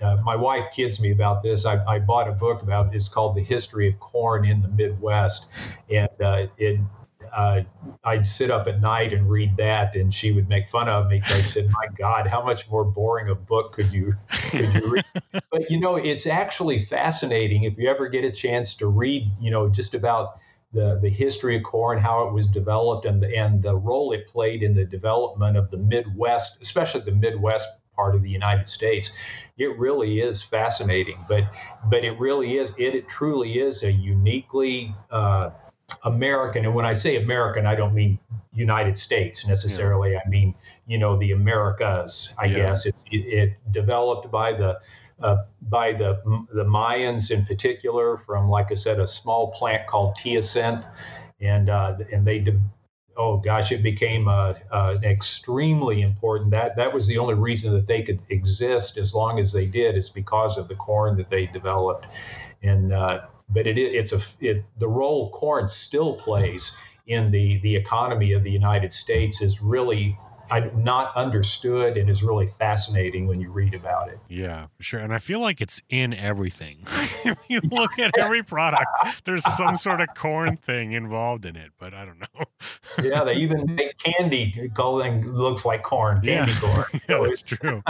uh, my wife kids me about this. I, I, bought a book about. It's called The History of Corn in the Midwest, and uh, it. Uh, I'd sit up at night and read that, and she would make fun of me because I said, "My God, how much more boring a book could you could you read?" [laughs] but you know, it's actually fascinating if you ever get a chance to read. You know, just about the, the history of corn, how it was developed, and the, and the role it played in the development of the Midwest, especially the Midwest part of the United States. It really is fascinating, but but it really is it, it truly is a uniquely uh, American. And when I say American, I don't mean United States necessarily. Yeah. I mean you know the Americas. I yeah. guess it, it developed by the uh, by the the Mayans in particular from, like I said, a small plant called teosinte, and uh, and they. De- oh gosh, it became uh, uh, extremely important. That that was the only reason that they could exist as long as they did is because of the corn that they developed, and uh, but it it's a it, the role corn still plays in the the economy of the United States is really I'm not understood and is really fascinating when you read about it. Yeah, for sure. And I feel like it's in everything. [laughs] if you [laughs] look at every product, there's some sort of corn thing involved in it, but I don't know. [laughs] yeah, they even make candy calling looks like corn, candy yeah. corn. yeah, that's true.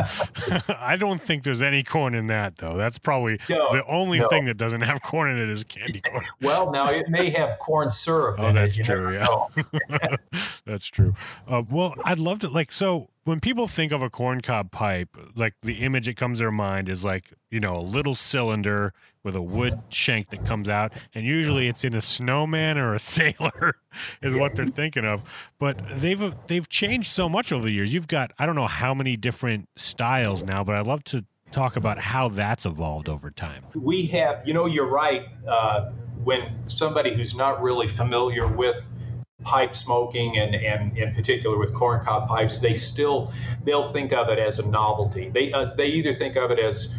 I don't think there's any corn in that though. That's probably no, the only no. thing that doesn't have corn in it is candy corn. well, now it may have corn syrup. Oh, that's it, true. Yeah, that's true. Uh, well, I'd love to like so when people think of a corncob pipe, like the image that comes to their mind is like, you know, a little cylinder with a wood shank that comes out, and usually it's in a snowman or a [laughs] sailor, is what they're thinking of. But they've they've changed so much over the years. You've got I don't know how many different styles now, but I'd love to talk about how that's evolved over time. We have, you know, you're right. Uh, when somebody who's not really familiar with pipe smoking and, and in particular with corncob pipes, they still they'll think of it as a novelty. They uh, they either think of it as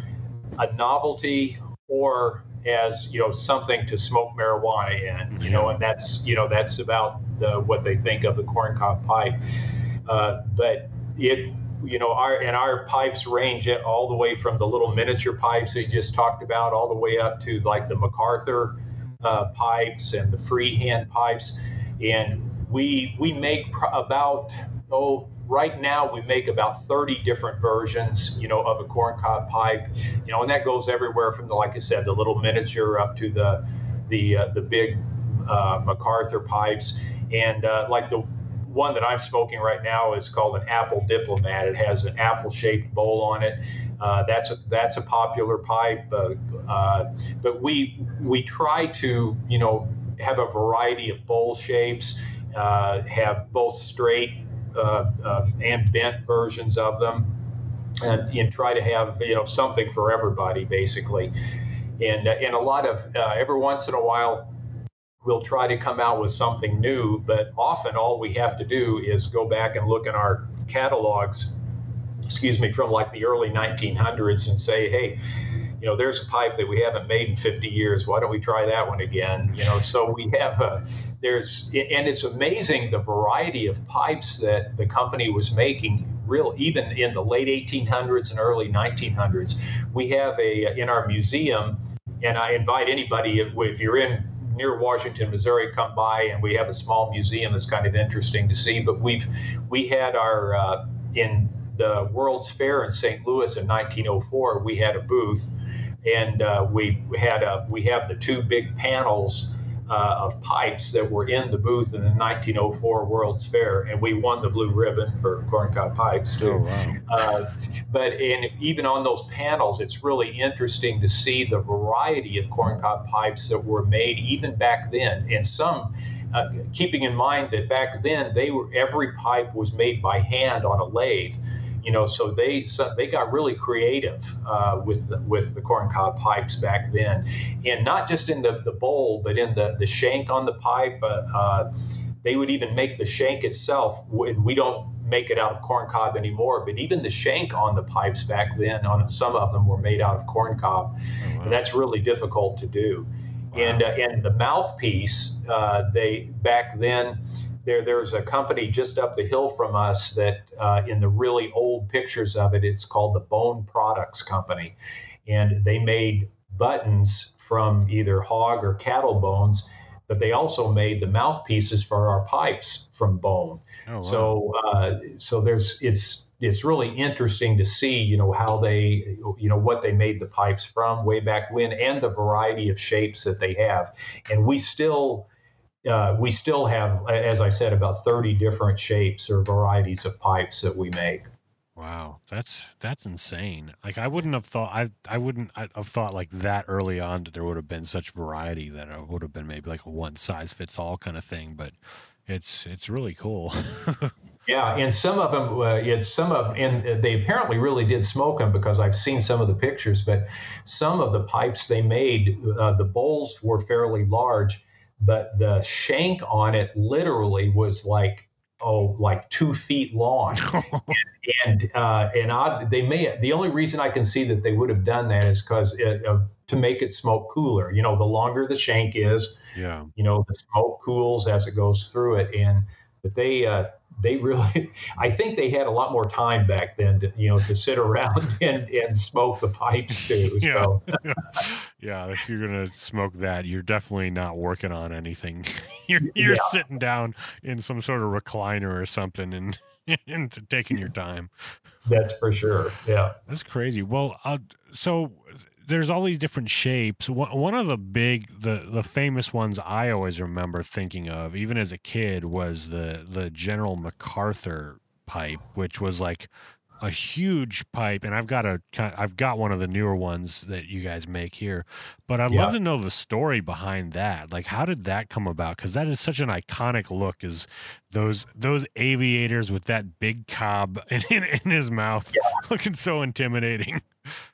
a novelty or as you know something to smoke marijuana in. You know, and that's you know that's about the, what they think of the corncob pipe. Uh, but it you know our and our pipes range it all the way from the little miniature pipes they just talked about all the way up to like the MacArthur uh, pipes and the freehand pipes and we we make pr- about oh right now we make about 30 different versions, you know, of a corncob pipe, you know, and that goes everywhere from the, like I said, the little miniature up to the the uh, the big uh, MacArthur pipes, and uh, like the one that I'm smoking right now is called an Apple Diplomat. It has an apple-shaped bowl on it. Uh, that's a, that's a popular pipe, uh, uh, but we we try to you know have a variety of bowl shapes, uh, have both straight uh, uh, and bent versions of them, and, and try to have you know something for everybody basically. And and a lot of every once in a while we'll try to come out with something new, but often all we have to do is go back and look in our catalogs, excuse me, from like the early 1900s and say, hey, you know, there's a pipe that we haven't made in 50 years. Why don't we try that one again? You know, so we have a, there's, and it's amazing the variety of pipes that the company was making real even in the late 1800s and early 1900s we have a in our museum and i invite anybody if, if you're in near Washington, Missouri, come by, and we have a small museum that's kind of interesting to see. But we've we had our uh, in the World's Fair in St. Louis in 1904. We had a booth, and uh, we had a we have the two big panels uh, of pipes that were in the booth in the 1904 World's Fair, and we won the blue ribbon for corncob pipes too. Oh, wow. uh, but and even on those panels, it's really interesting to see the variety of corncob pipes that were made even back then, and some. Uh, keeping in mind that back then they were every pipe was made by hand on a lathe, you know, so they so they got really creative uh, with the, with the corncob pipes back then, and not just in the, the bowl, but in the the shank on the pipe. Uh, uh, they would even make the shank itself. We don't make it out of corncob anymore, but even the shank on the pipes back then, on some of them were made out of corncob, oh, wow. and that's really difficult to do. Wow. And uh, and the mouthpiece, uh, they back then there there's a company just up the hill from us that uh, in the really old pictures of it it's called the bone products company. And they made buttons from either hog or cattle bones but they also made the mouthpieces for our pipes from bone. Oh, wow. so uh, so there's it's it's really interesting to see you know how they you know what they made the pipes from way back when and the variety of shapes that they have. And we still uh, we still have, as I said, about 30 different shapes or varieties of pipes that we make. Wow, that's that's insane. Like I wouldn't have thought I I wouldn't have thought like that early on that there would have been such variety that it would have been maybe like a one size fits all kind of thing. But it's it's really cool. [laughs] yeah, and some of them, uh, it's some of, and they apparently really did smoke them because I've seen some of the pictures. But some of the pipes they made, uh, the bowls were fairly large but the shank on it literally was like oh like two feet long. And [laughs] and, uh, and I, they may the only reason i can see that they would have done that is because uh, to make it smoke cooler. You know the longer the shank is yeah. you know the smoke cools as it goes through it. And but they uh, they really [laughs] i think they had a lot more time back then to you know to sit around [laughs] and and smoke the pipes too. Yeah. So. Yeah if you're gonna smoke that you're definitely not working on anything [laughs] you're you're yeah. sitting down in some sort of recliner or something and [laughs] and taking your time that's for sure yeah that's crazy well uh, so there's all these different shapes. One of the big, the the famous ones I always remember thinking of, even as a kid, was the the General MacArthur pipe, which was like a huge pipe, and I've got a I've got one of the newer ones that you guys make here, but I'd yeah. love to know the story behind that. Like, how did that come about? Because that is such an iconic look. Is those those aviators with that big cob [laughs] in, in, in his mouth, yeah. [laughs] looking so intimidating?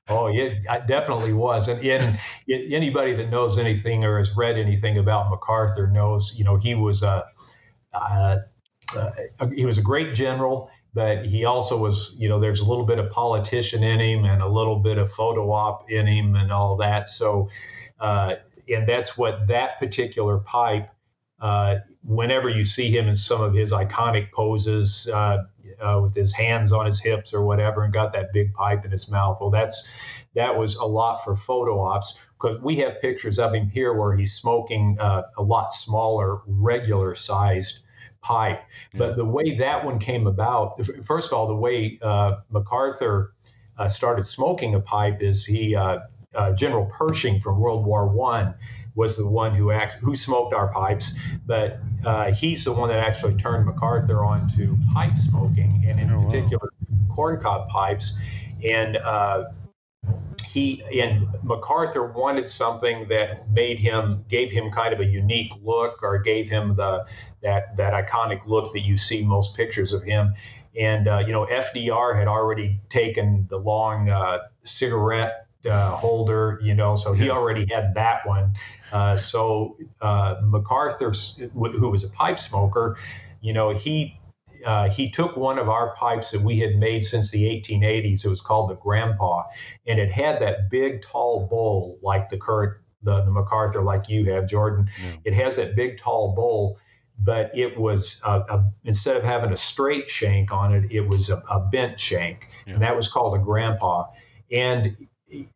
Oh, yeah, it definitely was. And, and [laughs] anybody that knows anything or has read anything about MacArthur knows, you know, he was a uh, uh, he was a great general but he also was, you know, there's a little bit of politician in him and a little bit of photo op in him and all that. So, uh, and that's what that particular pipe, uh, whenever you see him in some of his iconic poses uh, uh with his hands on his hips or whatever and got that big pipe in his mouth, well, that's that was a lot for photo ops because we have pictures of him here where he's smoking uh, a lot smaller, regular sized pipe. But the way that one came about, first of all, the way uh, MacArthur uh, started smoking a pipe is he uh, uh, General Pershing from World War One was the one who act, who smoked our pipes, but uh, he's the one that actually turned MacArthur on to pipe smoking, and in Oh, wow. particular corncob pipes. And uh, he and MacArthur wanted something that made him gave him kind of a unique look, or gave him the that that iconic look that you see most pictures of him. And uh, you know, FDR had already taken the long uh, cigarette uh, holder, you know, so he already had that one. Uh, so uh, MacArthur, who was a pipe smoker, you know, he uh, he took one of our pipes that we had made since the 1880s. It was called the Grandpa, and it had that big, tall bowl like the current the, the MacArthur, like you have, Jordan. Yeah. It has that big, tall bowl, but it was a, a, instead of having a straight shank on it, it was a, a bent shank, Yeah. and that was called a Grandpa. And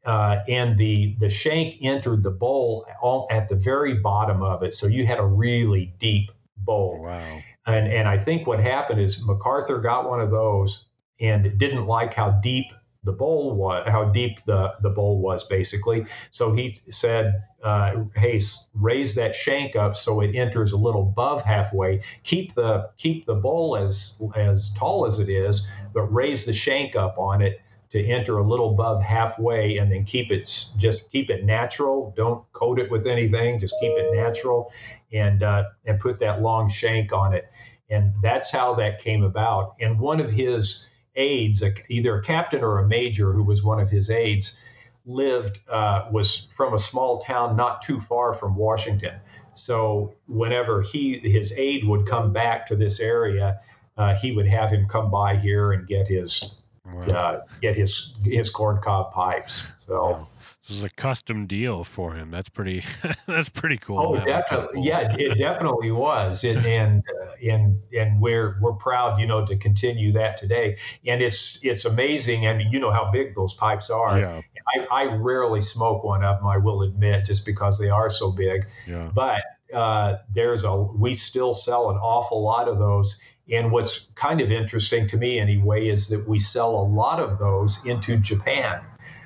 uh, and the the shank entered the bowl all at the very bottom of it, so you had a really deep bowl. Wow. And and I think what happened is MacArthur got one of those and didn't like how deep the bowl was, how deep the the bowl was basically. So he said, uh, "Hey, raise that shank up so it enters a little above halfway. Keep the keep the bowl as as tall as it is, but raise the shank up on it." To enter a little above halfway, and then keep it just keep it natural. Don't coat it with anything. Just keep it natural, and uh, and put that long shank on it and that's how that came about. And one of his aides, a, either a captain or a major, who was one of his aides, lived uh, was from a small town not too far from Washington. So whenever he his aide would come back to this area, uh, he would have him come by here and get his Wow. uh, get his his corncob pipes. So. This was a custom deal for him. That's pretty. [laughs] that's pretty cool. Oh, definitely. Yeah, it definitely was, and and uh, and and we're we're proud, you know, to continue that today. And it's it's amazing. I mean, you know how big those pipes are. Yeah. I, I rarely smoke one of them. I will admit, just because they are so big. Yeah. But uh, there's a we still sell an awful lot of those. And what's kind of interesting to me, anyway, is that we sell a lot of those into Japan.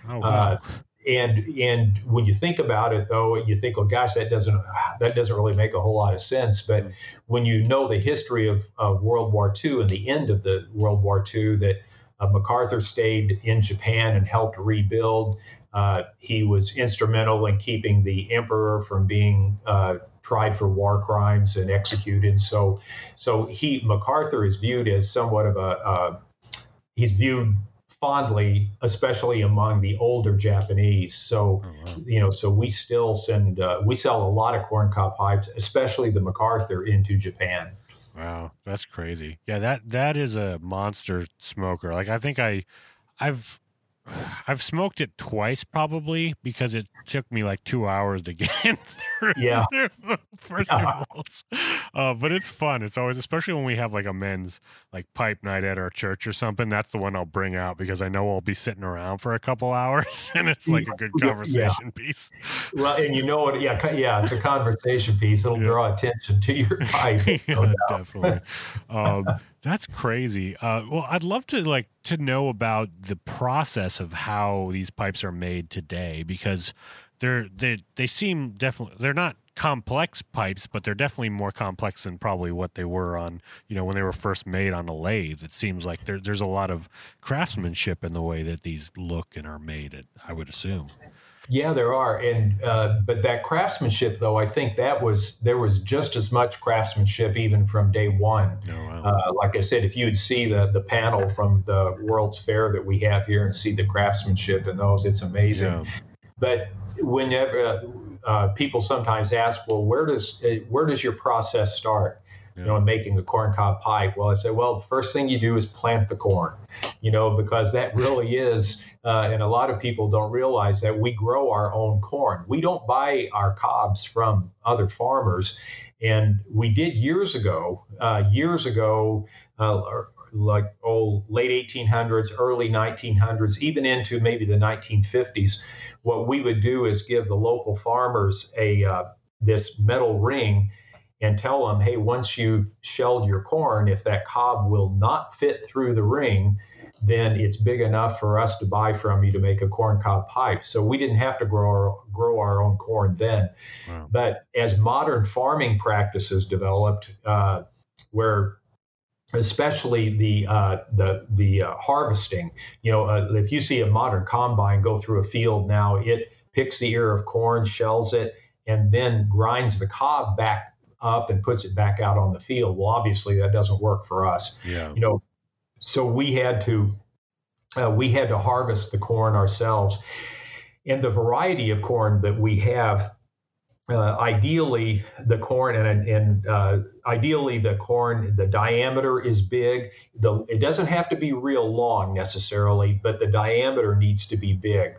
Oh wow. Uh, and and when you think about it though you think oh gosh that doesn't that doesn't really make a whole lot of sense but when you know the history of, of world war ii and the end of the world war ii that uh, macarthur stayed in japan and helped rebuild uh, he was instrumental in keeping the emperor from being uh, tried for war crimes and executed so so he macarthur is viewed as somewhat of a uh, he's viewed fondly, especially among the older Japanese. So, oh, wow. you know, so we still send, uh, we sell a lot of corncob pipes, especially the MacArthur, into Japan. Wow, that's crazy. Yeah, that that is a monster smoker. Like I think I I've I've smoked it twice probably because it took me like 2 hours to [laughs] get through Yeah. the [laughs] first two bowls. Uh, but it's fun. It's always especially when we have like a men's like pipe night at our church or something. That's the one I'll bring out because I know I'll be sitting around for a couple [laughs] hours and it's like a good Yeah. conversation piece. Well, and you know what? Yeah, yeah, it's a conversation piece. It'll Yeah. draw attention to your pipe. no yeah, definitely. Um, that's crazy. Uh, well, I'd love to like to know about the process of how these pipes are made today because they're they they seem definitely they're not complex pipes, but they're definitely more complex than probably what they were on you know when they were first made on a lathe. It seems like there, there's a lot of craftsmanship in the way that these look and are made. I would assume. Yeah, there are, and uh, but that craftsmanship, though, I think that was there was just as much craftsmanship even from day one. Oh, wow. Uh, like I said, if you would see the the panel from the World's Fair that we have here and see the craftsmanship in those, it's amazing. yeah. But whenever uh, uh, people sometimes ask, well, where does uh, where does your process start? You know, in making a corncob pipe. Well, I say, well, the first thing you do is plant the corn. You know, because that really [laughs] is, uh, and a lot of people don't realize that we grow our own corn. We don't buy our cobs from other farmers, and we did years ago. Uh, years ago, uh, like oh late 1800s, early 1900s, even into maybe the 1950s. What we would do is give the local farmers a uh, this metal ring and tell them, hey, once you've shelled your corn, if that cob will not fit through the ring, then it's big enough for us to buy from you to make a corn cob pipe. So we didn't have to grow our, grow our own corn then. Wow. But as modern farming practices developed, uh, where especially the uh, the the uh, harvesting, you know, uh, if you see a modern combine go through a field now, it picks the ear of corn, shells it, and then grinds the cob back up and puts it back out on the field. Well, obviously that doesn't work for us. Yeah. You know, so we had to uh, we had to harvest the corn ourselves, and the variety of corn that we have. Uh, ideally, the corn and, and uh, ideally the corn, the diameter is big. The, it doesn't have to be real long necessarily, but the diameter needs to be big.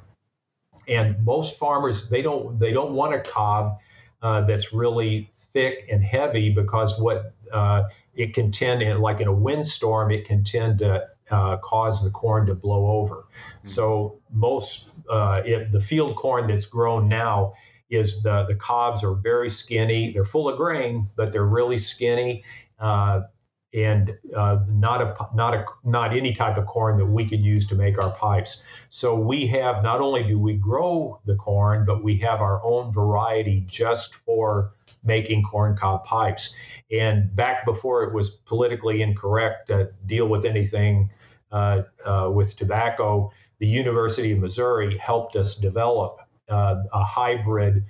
And most farmers they don't they don't want a cob uh, that's really thick and heavy because what uh, it can tend, in, like in a windstorm, it can tend to uh, cause the corn to blow over. Mm-hmm. So most uh, the field corn that's grown now is the the cobs are very skinny. They're full of grain, but they're really skinny. And uh, not a not a not any type of corn that we could use to make our pipes. So we have not only do we grow the corn, but we have our own variety just for making corncob pipes. And back before it was politically incorrect to deal with anything uh, uh, with tobacco, the University of Missouri helped us develop uh, a hybrid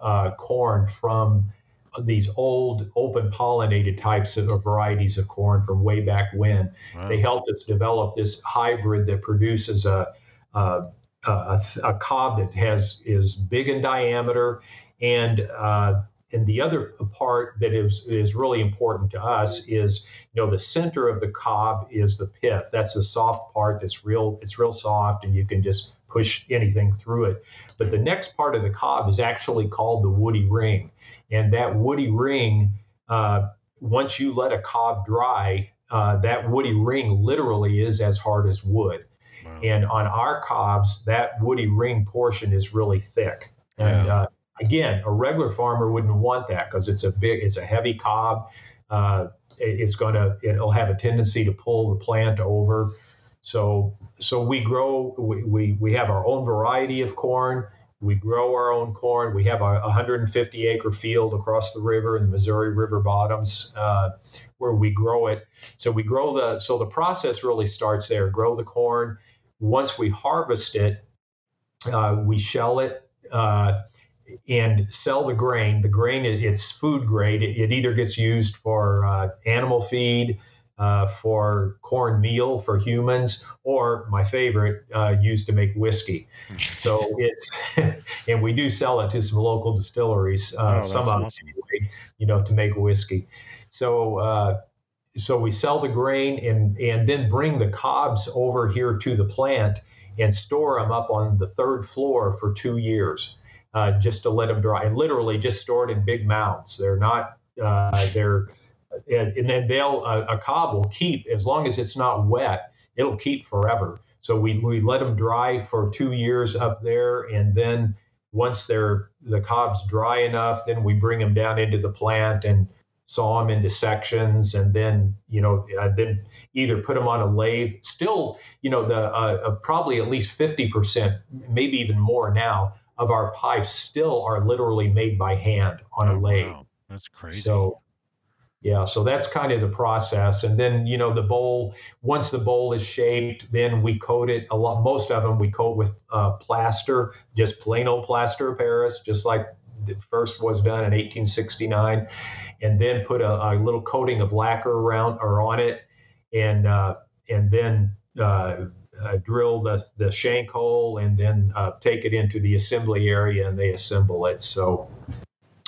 uh, corn from these old open pollinated types of varieties of corn from way back when. Wow. They helped us develop this hybrid that produces a, a, a, a cob that has is big in diameter and uh, and the other part that is is really important to us is you know the center of the cob is the pith that's the soft part that's real it's real soft and you can just push anything through it but the next part of the cob is actually called the woody ring and that woody ring uh, once you let a cob dry uh, that woody ring literally is as hard as wood wow. and on our cobs that woody ring portion is really thick and yeah. uh, Again, a regular farmer wouldn't want that because it's a big, it's a heavy cob. Uh, it, it's going to, it'll have a tendency to pull the plant over. So, so we grow, we, we, we have our own variety of corn. We grow our own corn. We have a 150 acre field across the river in the Missouri River bottoms uh, where we grow it. So we grow the, so the process really starts there. Grow the corn. Once we harvest it, uh, we shell it. Uh, and sell the grain. The grain, it's food grade. It, it either gets used for uh, animal feed, uh, for corn meal for humans, or my favorite, uh, used to make whiskey. So it's, [laughs] and we do sell it to some local distilleries, uh, oh, some of awesome. anyway, you know, to make whiskey. So, uh, so we sell the grain and and then bring the cobs over here to the plant and store them up on the third floor for two years uh, just to let them dry and literally just stored in big mounds. They're not, uh, they're, and, and then they'll, uh, a cob will keep, as long as it's not wet, it'll keep forever. So we, we let them dry for two years up there. And then once they're, the cob's dry enough, then we bring them down into the plant and saw them into sections and then, you know, uh, then either put them on a lathe. Still, you know, the uh, uh probably at least 50%, maybe even more now of our pipes still are literally made by hand on oh, a lathe. Wow. That's crazy. So, yeah, so that's kind of the process. And then, you know, the bowl, once the bowl is shaped, then we coat it a lot. Most of them we coat with uh, plaster, just plain old plaster of Paris, just like the first was done in 1869. And then put a, a little coating of lacquer around or on it. And, uh, and then, uh, uh, drill the, the shank hole and then uh, take it into the assembly area and they assemble it. So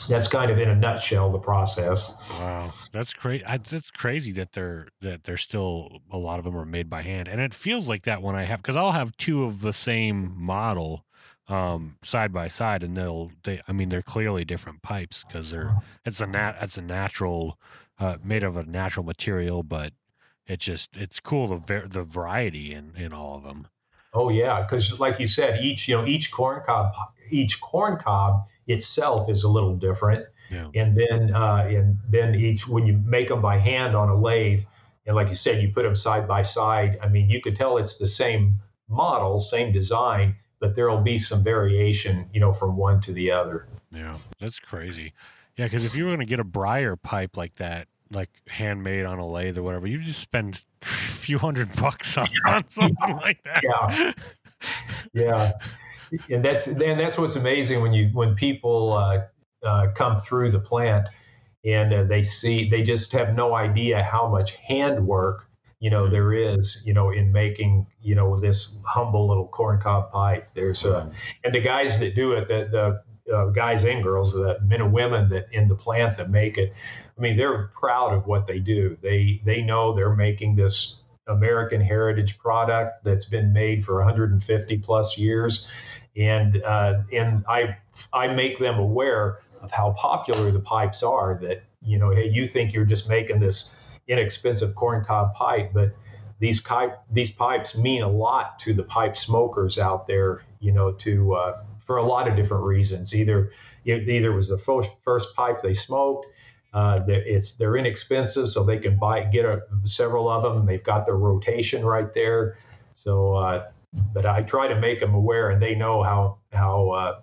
that's kind of in a nutshell the process. Wow, that's crazy. That's crazy that they're that they're still a lot of them are made by hand, and it feels like that when I have because I'll have two of the same model um side by side and they'll they i mean they're clearly different pipes because they're it's a nat it's a natural uh made of a natural material but it just it's cool the ver- the variety in in all of them. Oh yeah, because like you said, each you know each corn cob each corn cob itself is a little different. Yeah. and then uh, and then each when you make them by hand on a lathe, and like you said, you put them side by side. I mean, you could tell it's the same model, same design, but there will be some variation, you know, from one to the other. Yeah, that's crazy. Yeah, because if you were going to get a briar pipe like that, like handmade on a lathe or whatever, you just spend [laughs] a few hundred bucks on, on something like that. Yeah. [laughs] yeah and that's then that's what's amazing when you when people uh, uh, come through the plant and uh, they see they just have no idea how much handwork you know there is you know in making you know this humble little corncob pipe. There's uh and the guys that do it the the uh, guys and girls the men and women that in the plant that make it i mean they're proud of what they do. They they know they're making this american heritage product that's been made for 150 plus years and uh, and I I make them aware of how popular the pipes are. That you know, hey, you think you're just making this inexpensive corncob pipe, but these pipe these pipes mean a lot to the pipe smokers out there. You know, to uh, for a lot of different reasons. Either it either was the first first pipe they smoked. Uh, it's they're inexpensive, so they can buy get a, several of them. They've got their rotation right there. So uh, but I try to make them aware, and they know how how uh,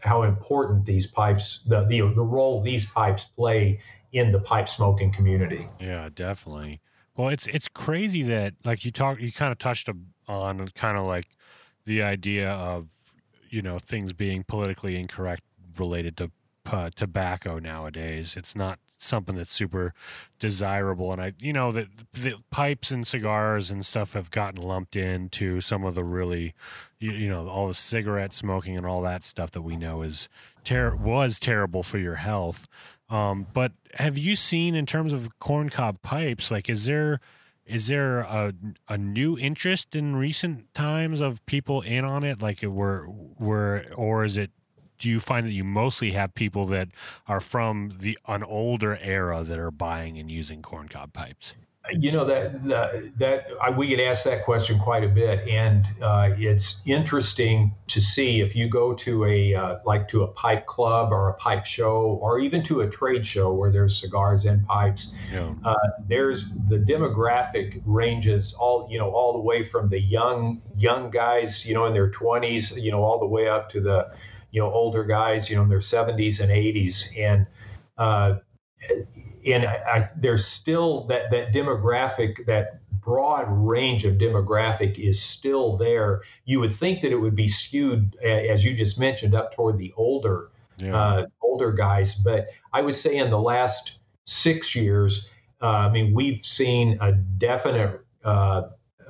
how important these pipes, the, the the role these pipes play in the pipe smoking community. Yeah, definitely. Well, it's it's crazy that like you talk, you kind of touched on kind of like the idea of you know things being politically incorrect related to uh, tobacco nowadays. It's not something that's super desirable. And I, you know, that the pipes and cigars and stuff have gotten lumped into some of the really, you, you, know, all the cigarette smoking and all that stuff that we know is ter- was terrible for your health. Um, but have you seen in terms of corncob pipes, like, is there, is there a, a new interest in recent times of people in on it? Like, we're, we're, or is it do you find that you mostly have people that are from the an older era that are buying and using corncob pipes? You know that that, that I, we get asked that question quite a bit, and uh, it's interesting to see if you go to a uh, like to a pipe club or a pipe show, or even to a trade show where there's cigars and pipes. Yeah. Uh, there's the demographic ranges all you know all the way from the young young guys you know in their 20s you know all the way up to the you know older guys you know in their 70s and 80s and uh, and I, I, there's still that that demographic that broad range of demographic is still there. You would think that it would be skewed as you just mentioned up toward the older yeah. uh, older guys. But i would say in the last six years uh, i mean we've seen a definite uh,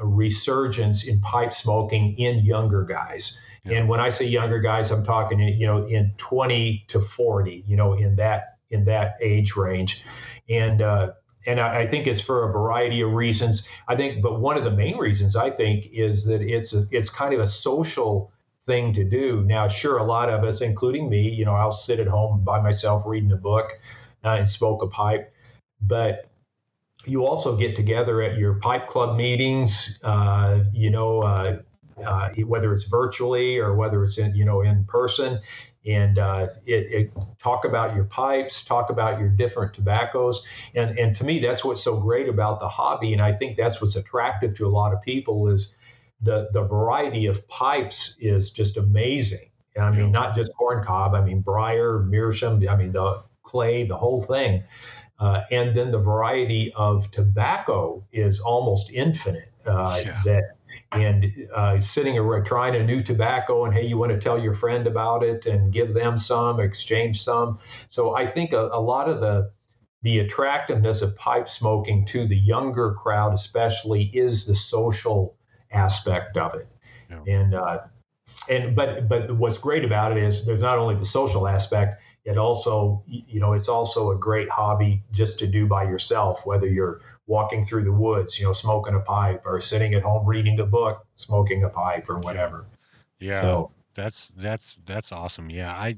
resurgence in pipe smoking in younger guys yeah. And when I say younger guys, I'm talking you know in 20 to 40, you know, in that in that age range, and uh, and I, I think it's for a variety of reasons. I think, but one of the main reasons I think is that it's a, it's kind of a social thing to do. Now, sure, a lot of us, including me, you know, I'll sit at home by myself reading a book uh, and smoke a pipe, but you also get together at your pipe club meetings. Uh, you know, uh, uh, whether it's virtually or whether it's in you know in person. And uh, it, it, talk about your pipes talk about your different tobaccos. And and to me that's what's so great about the hobby. And i think that's what's attractive to a lot of people is the the variety of pipes is just amazing. And i mean not just corn cob i mean briar meerschaum i mean the clay the whole thing. Uh, and then the variety of tobacco is almost infinite uh, yeah. that and uh, sitting around trying a new tobacco and hey you want to tell your friend about it and give them some exchange some so i think a, a lot of the the attractiveness of pipe smoking to the younger crowd especially is the social aspect of it yeah. and uh, and but but what's great about it is there's not only the social aspect it also you know it's also a great hobby just to do by yourself whether you're walking through the woods you know smoking a pipe or sitting at home reading a book smoking a pipe or whatever. Yeah. So, that's that's that's awesome. Yeah i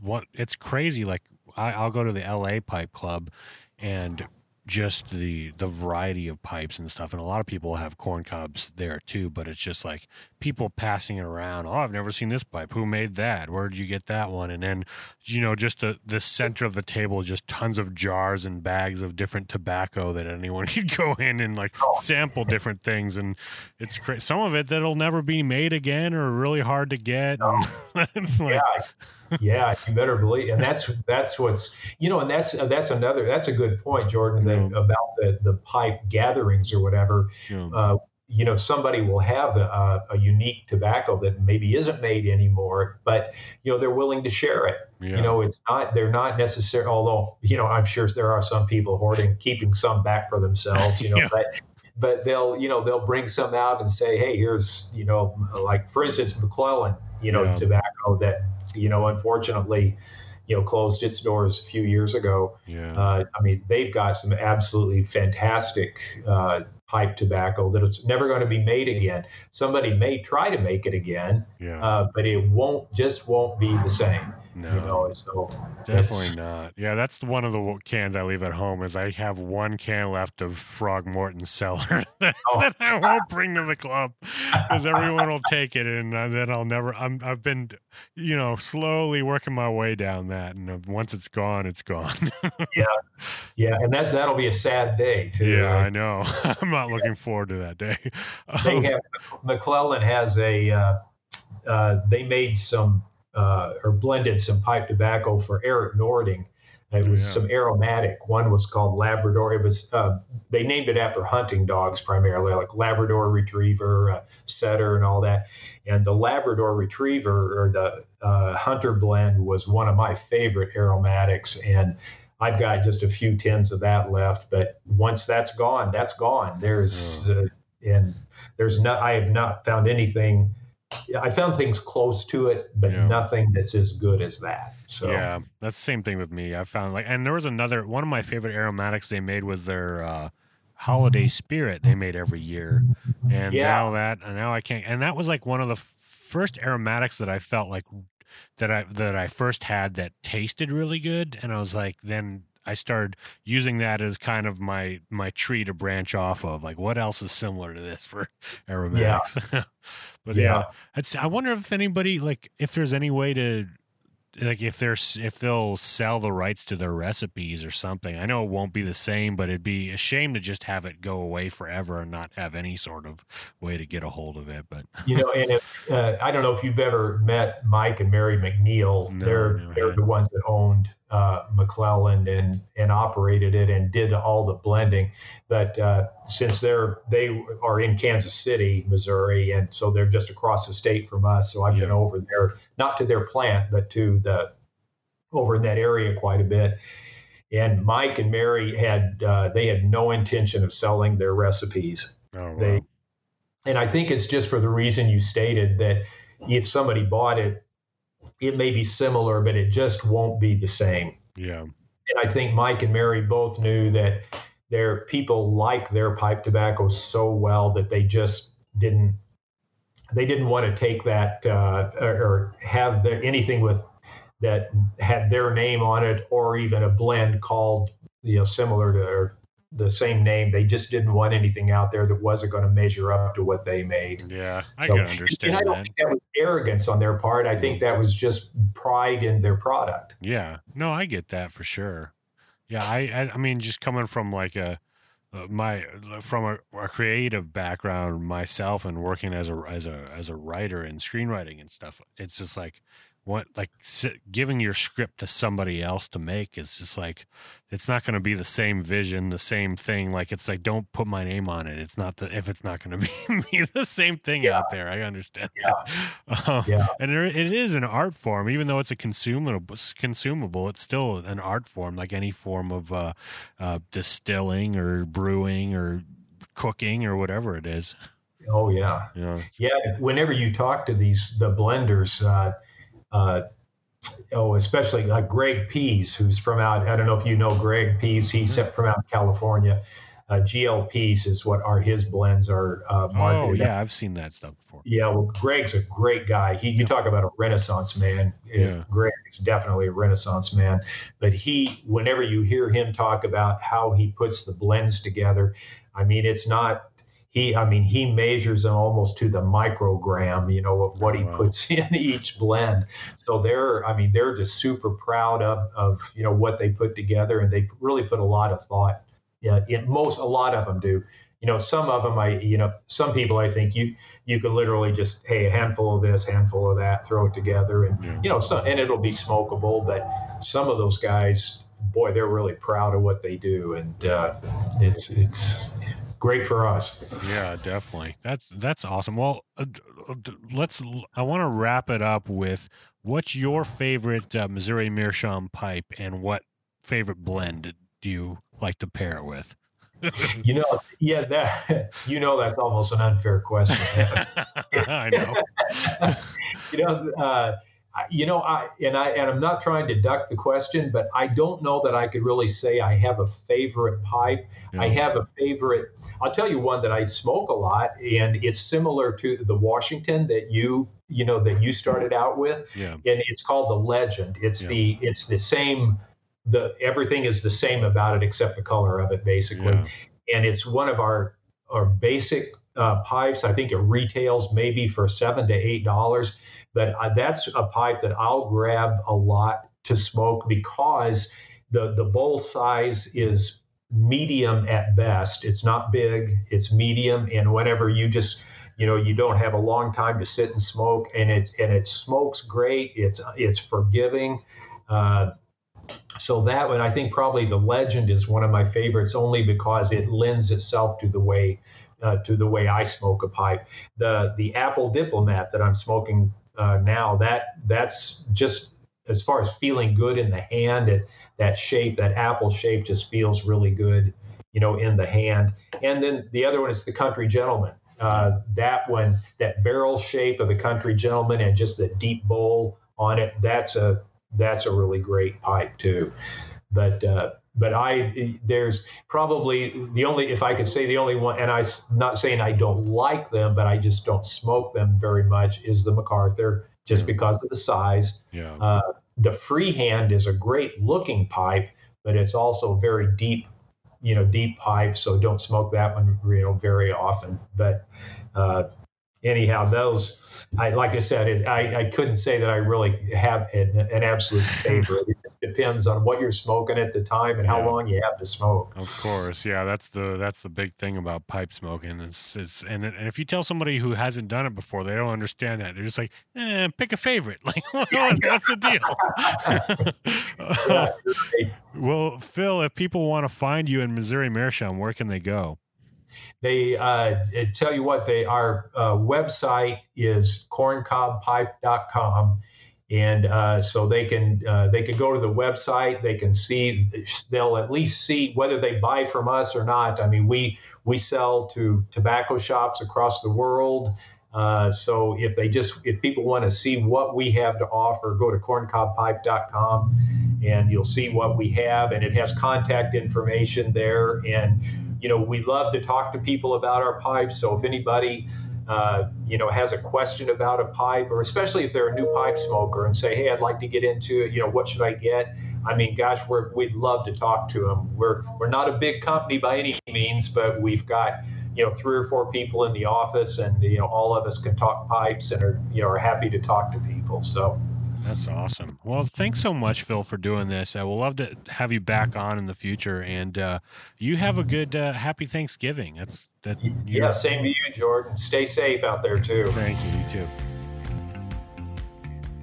what it's crazy like I, i'll go to the la pipe club and just the the variety of pipes and stuff and a lot of people have corn cobs there too but it's just like people passing it around oh i've never seen this pipe. Who made that? Where did you get that one? And then you know just the the center of the table just tons of jars and bags of different tobacco that anyone [laughs] could go in and like oh. sample different things and it's great some of it that'll never be made again or really hard to get and [laughs] it's like yeah yeah, you better believe, and that's that's what's you know, and that's that's another that's a good point, Jordan, that Yeah. about the the pipe gatherings or whatever. you know, Uh, you know, somebody will have a, a unique tobacco that maybe isn't made anymore, but you know they're willing to share it. yeah. You know, it's not they're not necessarily. Although you know, I'm sure there are some people hoarding, keeping some back for themselves. You know, [laughs] Yeah. but but they'll you know they'll bring some out and say, hey, here's you know, like for instance, McClelland, you know, Yeah. tobacco that you know unfortunately you know closed its doors a few years ago. yeah. Uh, I mean, they've got some absolutely fantastic uh, pipe tobacco that it's never going to be made again. Somebody may try to make it again, yeah. uh, but it won't just won't be the same. No. You know, so Definitely not. Yeah, that's one of the cans I leave at home. Is I have one can left of Frog Morton cellar [laughs] that, Oh. that I won't bring to the club because everyone will take it, and uh, then I'll never. I'm I've been, you know, slowly working my way down that, and uh, once it's gone, it's gone. [laughs] Yeah, yeah, and that that'll be a sad day too. yeah, Uh, I know. [laughs] I'm not looking forward to that day. they have McClelland has a uh, uh, they made some uh, or blended some pipe tobacco for Erik Nording. It was yeah. some aromatic. One was called Labrador. It was uh, they named it after hunting dogs primarily, like Labrador Retriever, uh, Setter, and all that. And the Labrador Retriever or the uh, Hunter blend was one of my favorite aromatics, and I've got just a few tins of that left. But once that's gone, that's gone. There's uh, and there's not. I have not found anything. I found things close to it, but Yeah. nothing that's as good as that. So Yeah, that's the same thing with me. I found like, and there was another one of my favorite aromatics they made was their uh, holiday spirit they made every year, and Yeah. now that and now I can't. And that was like one of the first aromatics that I felt like that I that I first had that tasted really good, and I was like, then I started using that as kind of my my tree to branch off of. Like, what else is similar to this for [laughs] aromatics? [laughs] but yeah, Yeah. it's, I wonder if anybody like if there's any way to like if there's if they'll sell the rights to their recipes or something. I know it won't be the same, but it'd be a shame to just have it go away forever and not have any sort of way to get a hold of it. But you know, and if, uh, I don't know if you've ever met Mike and Mary McNiel. No, they're never they're the ones that owned uh, McClelland and and operated it and did all the blending. But uh, since they're they are in Kansas City, Missouri, and so they're just across the state from us. So I've been over there, not to their plant, but to the over in that area quite a bit. And Mike and Mary had uh, they had no intention of selling their recipes oh, they and i think it's just for the reason you stated that if somebody bought it it may be similar but it just won't be the same. Yeah, and i think mike and mary both knew that their people like their pipe tobacco so well that they just didn't they didn't want to take that uh, or, or have their, anything with that had their name on it or even a blend called you know similar to or the same name they just didn't want anything out there that wasn't going to measure up to what they made yeah. I So- can and understand i don't that. think that was arrogance on their part i think that was just pride in their product Yeah, no, I get that for sure. Yeah, I, I, I mean, just coming from like a uh, my from a, a creative background myself and working as a as a as a writer and screenwriting and stuff, it's just like what like giving your script to somebody else to make. is just like it's not going to be the same vision, the same thing. Like it's like don't put my name on it. It's not the if it's not going [laughs] to be, the same thing out there. I understand. that. [laughs] Um, Yeah. and it is an art form, even though it's a consumable. Consumable, it's still an art form, like any form of uh, uh, distilling or brewing or cooking or whatever it is. oh yeah know, Yeah, whenever you talk to these the blenders, uh, uh, oh, especially like Greg Pease, who's from out. I don't know if you know Greg Pease. He's from out in California. uh, G.L. Pease is what are his blends are uh, Oh marketed. yeah, I've seen that stuff before. Yeah, well, Greg's a great guy. He, you Yeah. talk about a renaissance man. Yeah. Greg is definitely a renaissance man. But he, whenever you hear him talk about how he puts the blends together, I mean, it's not he. I mean, he measures them almost to the microgram, you know, of what he puts [laughs] in each blend. So they're, I mean, they're just super proud of of you know what they put together, and they really put a lot of thought. Yeah, in most a lot of them do. You know, some of them, I, you know, some people, I think you you can literally just hey a handful of this handful of that throw it together and Yeah. you know so and it'll be smokable but some of those guys boy they're really proud of what they do and uh, it's it's great for us Yeah, definitely. That's that's awesome. Well, uh, uh, let's. I want to wrap it up with what's your favorite uh, Missouri Meerschaum pipe, and what favorite blend do you like to pair it with? [laughs] you know yeah that [laughs] you know that's almost an unfair question [laughs] I know. you know uh, you know i and i and i'm not trying to duck the question but i don't know that i could really say i have a favorite pipe I have a favorite. I'll tell you one that I smoke a lot, and it's similar to the Washington that you you know that you started out with, Yeah. and it's called the Legend. It's Yeah. the it's the same. The everything is the same about it except the color of it, basically, Yeah. and it's one of our our basic uh, pipes. I think it retails maybe for seven to eight dollars, but uh, that's a pipe that I'll grab a lot to smoke because the the bowl size is medium at best. It's not big, it's medium. And whenever you just, you know, you don't have a long time to sit and smoke, and it's and it smokes great. It's it's forgiving. Uh, so that one, I think probably the legend is one of my favorites, only because it lends itself to the way uh, to the way I smoke a pipe. The the Apple Diplomat that I'm smoking uh, now, that that's just as far as feeling good in the hand. It, that shape, that apple shape, just feels really good, you know, in the hand. And then the other one is the Country Gentleman. Uh, that one, that barrel shape of the Country Gentleman, and just the deep bowl on it. That's a that's a really great pipe too. But uh, but I there's probably the only if I could say the only one, and I'm not saying I don't like them, but I just don't smoke them very much. Is the MacArthur just Yeah. because of the size. Yeah. Uh, the freehand is a great looking pipe, but it's also very deep, you know, deep pipe. So don't smoke that one, you know, very often. But uh, anyhow, those, I like I said, it, I, I couldn't say that I really have an, an absolute [laughs] favorite. it just depends on what you're smoking at the time and how long you have to smoke. Of course, yeah. That's the that's the big thing about pipe smoking. It's it's and and if you tell somebody who hasn't done it before, they don't understand that. They're just like, eh, pick a favorite. [laughs] Like, [laughs] what's the deal? Yeah, right. well, Phil, if people want to find you in Missouri Meerschaum, where can they go? They uh, tell you what they our uh, website is corncobpipe.com, and uh, so they can uh, they can go to the website. They can see they'll at least see whether they buy from us or not. I mean, we we sell to tobacco shops across the world. Uh, so if they just if people want to see what we have to offer, go to corncobpipe.com and you'll see what we have, and it has contact information there and you know, we love to talk to people about our pipes. So if anybody, uh, you know, has a question about a pipe, or especially if they're a new pipe smoker and say, hey, I'd like to get into it, you know, what should I get? I mean, gosh, we're, we'd love to talk to them. We're, we're not a big company by any means, but we've got, you know, three or four people in the office and, you know, all of us can talk pipes and are, you know, are happy to talk to people. So, That's awesome. Well, thanks so much, Phil, for doing this. Uh, we'll love to have you back on in the future, and uh, you have a good, uh, happy Thanksgiving. That's that. yeah, same to you, Jordan. Stay safe out there, too. Thank you. You too.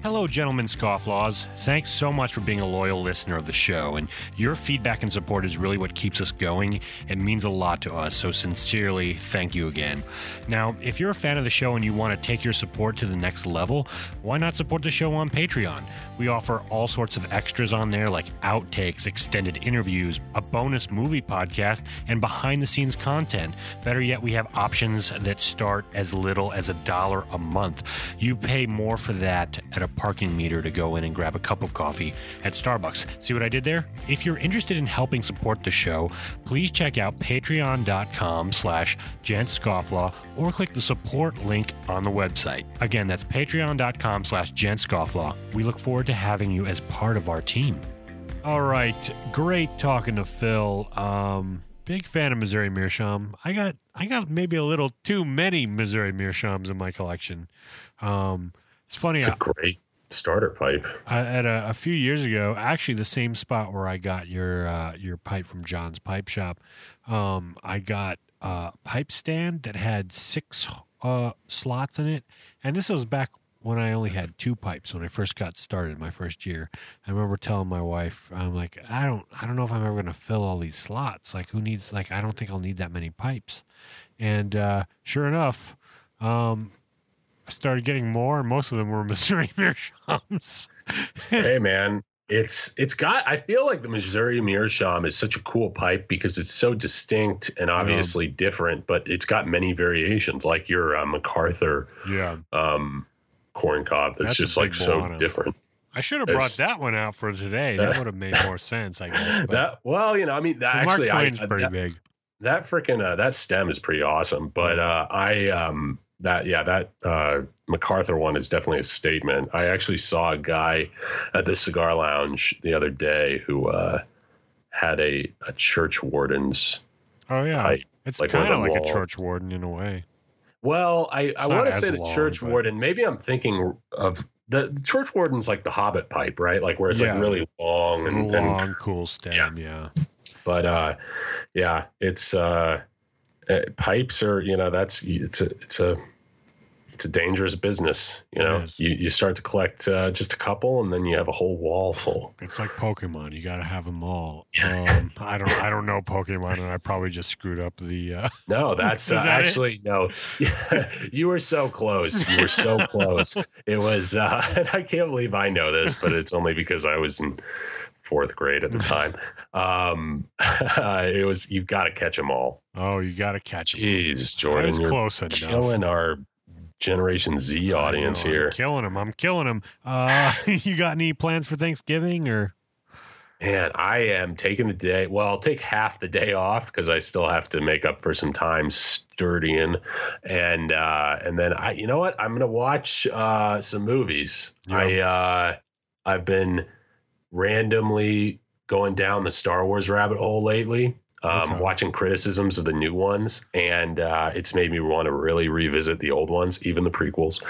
Hello, gentlemen scofflaws. Thanks so much for being a loyal listener of the show, and your feedback and support is really what keeps us going and means a lot to us, so sincerely, thank you again. Now, if you're a fan of the show and you want to take your support to the next level, why not support the show on Patreon? We offer all sorts of extras on there like outtakes, extended interviews, a bonus movie podcast, and behind the scenes content. Better yet, we have options that start as little as a dollar a month. You pay more for that at a parking meter to go in and grab a cup of coffee at Starbucks. See what I did there? If you're interested in helping support the show, please check out patreon.com slash gentscofflaw or click the support link on the website. Again, that's patreon.com slash gentscofflaw. We look forward to having you as part of our team. All right, great talking to Phil. Um, big fan of Missouri Meerschaum. I got I got maybe a little too many Missouri Meerschaums in my collection. Um, it's funny. It's I, a great starter pipe. I, at a, a few years ago, actually the same spot where I got your uh, your pipe from John's Pipe Shop, um, I got a pipe stand that had six uh, slots in it, and this was back when I only had two pipes when I first got started my first year. I remember telling my wife, I'm like, I don't, I don't know if I'm ever gonna fill all these slots. Like, who needs? Like, I don't think I'll need that many pipes. And uh, sure enough, um, I started getting more, most of them were [laughs] Missouri Meerschaums. hey man, it's it's got. I feel like the Missouri Meerschaum is such a cool pipe because it's so distinct and obviously different, but it's got many variations, like your uh, MacArthur yeah. um, corn cob. That's, That's just like so different. I should have brought It's- that one out for today. That would have made [laughs] more sense, I guess. But That well, you know, I mean, that Mark actually, I, pretty that, big. that freaking uh, that stem is pretty awesome. But uh, I um that yeah that uh, MacArthur one is definitely a statement. I actually saw a guy at the cigar lounge the other day who uh, had a, a church warden's Oh yeah, pipe. it's like kind of like a wall- church warden in a way. Well, I, I want to say the long, church but- warden. Maybe I'm thinking of the, the church warden's like the Hobbit pipe, right? Like where it's Yeah. like really long and, and Long, cool stem. Yeah. but uh yeah it's uh uh, pipes are you know that's it's a it's a it's a dangerous business you know you, you start to collect uh, just a couple and then you have a whole wall full It's like Pokemon. You got to have them all. Um, [laughs] I don't. I don't know Pokemon, and I probably just screwed up the. Uh, no that's [laughs] uh, that it? actually no [laughs] you were so close you were so close it was uh and i can't believe i know this but it's only because i was in fourth grade at the [laughs] time um [laughs] it was you've got to catch them all oh, you got to catch them. jeez jordan was you're close enough. killing our Generation Z audience know, here. I'm killing them. I'm killing them. Uh, [laughs] you got any plans for Thanksgiving or? Man, I am taking the day. Well, I'll take half the day off because I still have to make up for some time studying, and uh, and then I, you know what? I'm gonna watch uh, some movies. Yeah. I uh, I've been randomly going down the Star Wars rabbit hole lately. Um, Okay. Watching criticisms of the new ones, and uh, it's made me want to really revisit the old ones, even the prequels.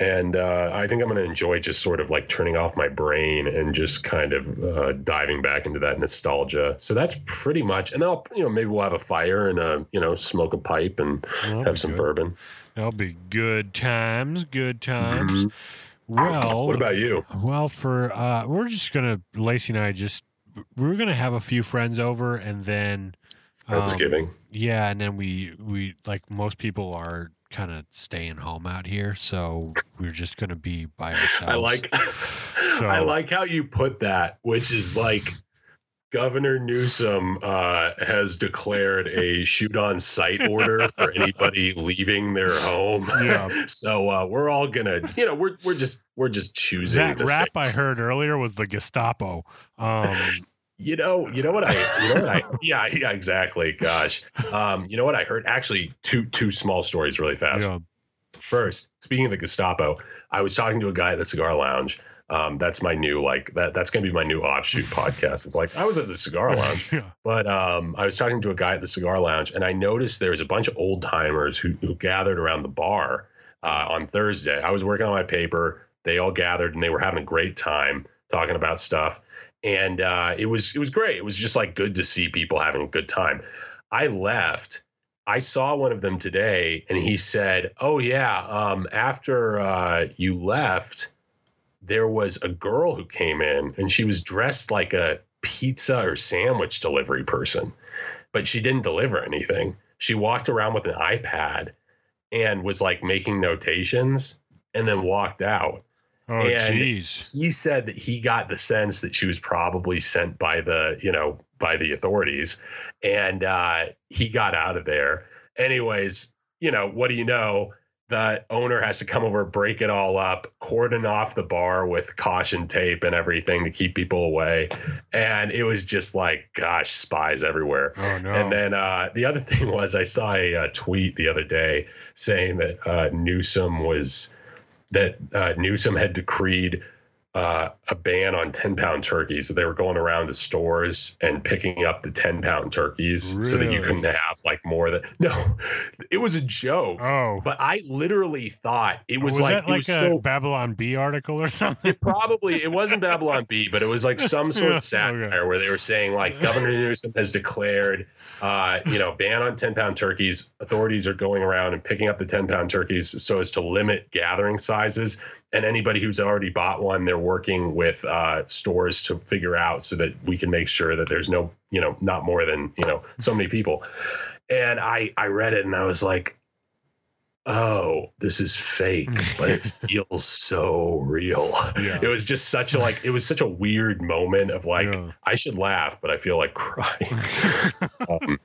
And uh, I think I'm going to enjoy just sort of like turning off my brain and just kind of uh, diving back into that nostalgia. So that's pretty much. And then I'll, you know, maybe we'll have a fire and a, you know, smoke a pipe and That'll have some good. bourbon. That'll be good times. Good times. Mhm. Well, What about you? Well, for uh, we're just gonna Lacey and I just we're gonna have a few friends over, and then um, Thanksgiving. yeah, and then we we like most people are kind of staying home out here, so we're just gonna be by ourselves. I like [laughs] So- I like how you put that, which is like Governor Newsom uh, has declared a shoot on sight order for anybody leaving their home. [laughs] Yeah. so uh, we're all gonna, you know, we're we're just we're just choosing that rap I heard [laughs] earlier was the Gestapo. Um, You know, you know what I, you know what I, [laughs] yeah, yeah, exactly. Gosh, um, you know what I heard? Actually, two two small stories really fast. yeah. First, speaking of the Gestapo, I was talking to a guy at the cigar lounge. Um, that's my new like that. That's gonna be my new offshoot [laughs] podcast. It's like I was at the cigar [laughs] lounge, yeah. but um, I was talking to a guy at the cigar lounge, and I noticed there was a bunch of old timers who, who gathered around the bar uh, on Thursday. I was working on my paper. They all gathered, and they were having a great time talking about stuff. And uh, it was it was great. It was just like good to see people having a good time. I left. I saw one of them today, and he said, "Oh yeah, um, after uh, you left." There was a girl who came in and she was dressed like a pizza or sandwich delivery person, but she didn't deliver anything. She walked around with an iPad and was like making notations and then walked out. Oh, jeez. He said that he got the sense that she was probably sent by the, you know, by the authorities and uh, he got out of there. Anyways, you know, what do you know? The owner has to come over, break it all up, cordon off the bar with caution tape and everything to keep people away. And it was just like, gosh, spies everywhere. Oh no. And then uh, the other [laughs] thing was, I saw a, uh tweet the other day saying that uh, Newsom was that uh, Newsom had decreed uh, a ban on 10 pound turkeys. So they were going around to stores and picking up the 10 pound turkeys so that you couldn't have like more than [laughs] no, it was a joke. oh. But I literally thought it was, was like, that it like was a so Babylon Bee article or something? it probably it wasn't Babylon Bee, but it was like some sort [laughs] Yeah, of satire okay. where they were saying like Governor Newsom has declared, uh, you know, ban on ten pound turkeys. Authorities are going around and picking up the ten pound turkeys so as to limit gathering sizes. And anybody who's already bought one, they're working with uh, stores to figure out so that we can make sure that there's no, you know, not more than you know so many people. And I I read it and I was like, oh, this is fake, but it [laughs] feels so real. Yeah. It was just such a like it was such a weird moment of like Yeah. I should laugh, but I feel like crying. [laughs] um,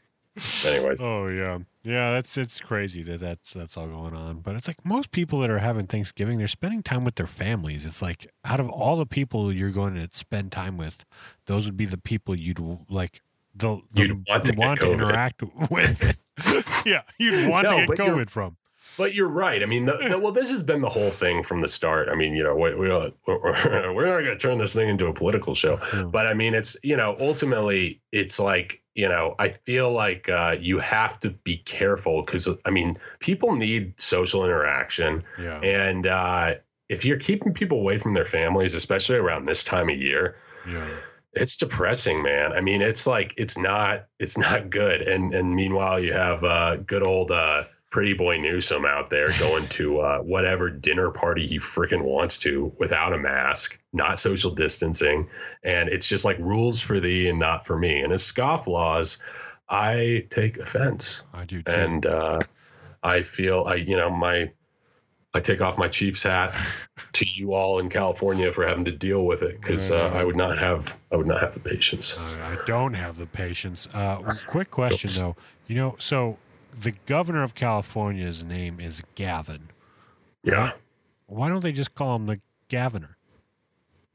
anyways, Oh yeah, yeah. That's it's crazy that that's that's all going on. But it's like most people that are having Thanksgiving, they're spending time with their families. It's like out of all the people you're going to spend time with, those would be the people you'd like. The, the You'd want to get COVID. interact [laughs] with. [laughs] yeah, you'd want No, to get COVID from. But you're right. I mean, the, the, [laughs] well, this has been the whole thing from the start. I mean, you know, we, we, we're, [laughs] we're not going to turn this thing into a political show, Yeah. but I mean, it's you know, ultimately, it's like you know, I feel like uh, you have to be careful because I mean, people need social interaction. Yeah, And uh, if you're keeping people away from their families, especially around this time of year, yeah. it's depressing, man. I mean, it's like it's not it's not good. And and meanwhile, you have uh, good old uh, pretty boy Newsom out there [laughs] going to uh, whatever dinner party he freaking wants to without a mask, not social distancing, and it's just like rules for thee and not for me. And as scofflaws, I take offense I do too. and uh, I feel I you know my I take off my Chiefs hat [laughs] to you all in California for having to deal with it because uh, I would not have I would not have the patience. I I don't have the patience. Uh, quick question though. You know, so the governor of California's name is Gavin. Yeah, Why don't they just call him the Governor?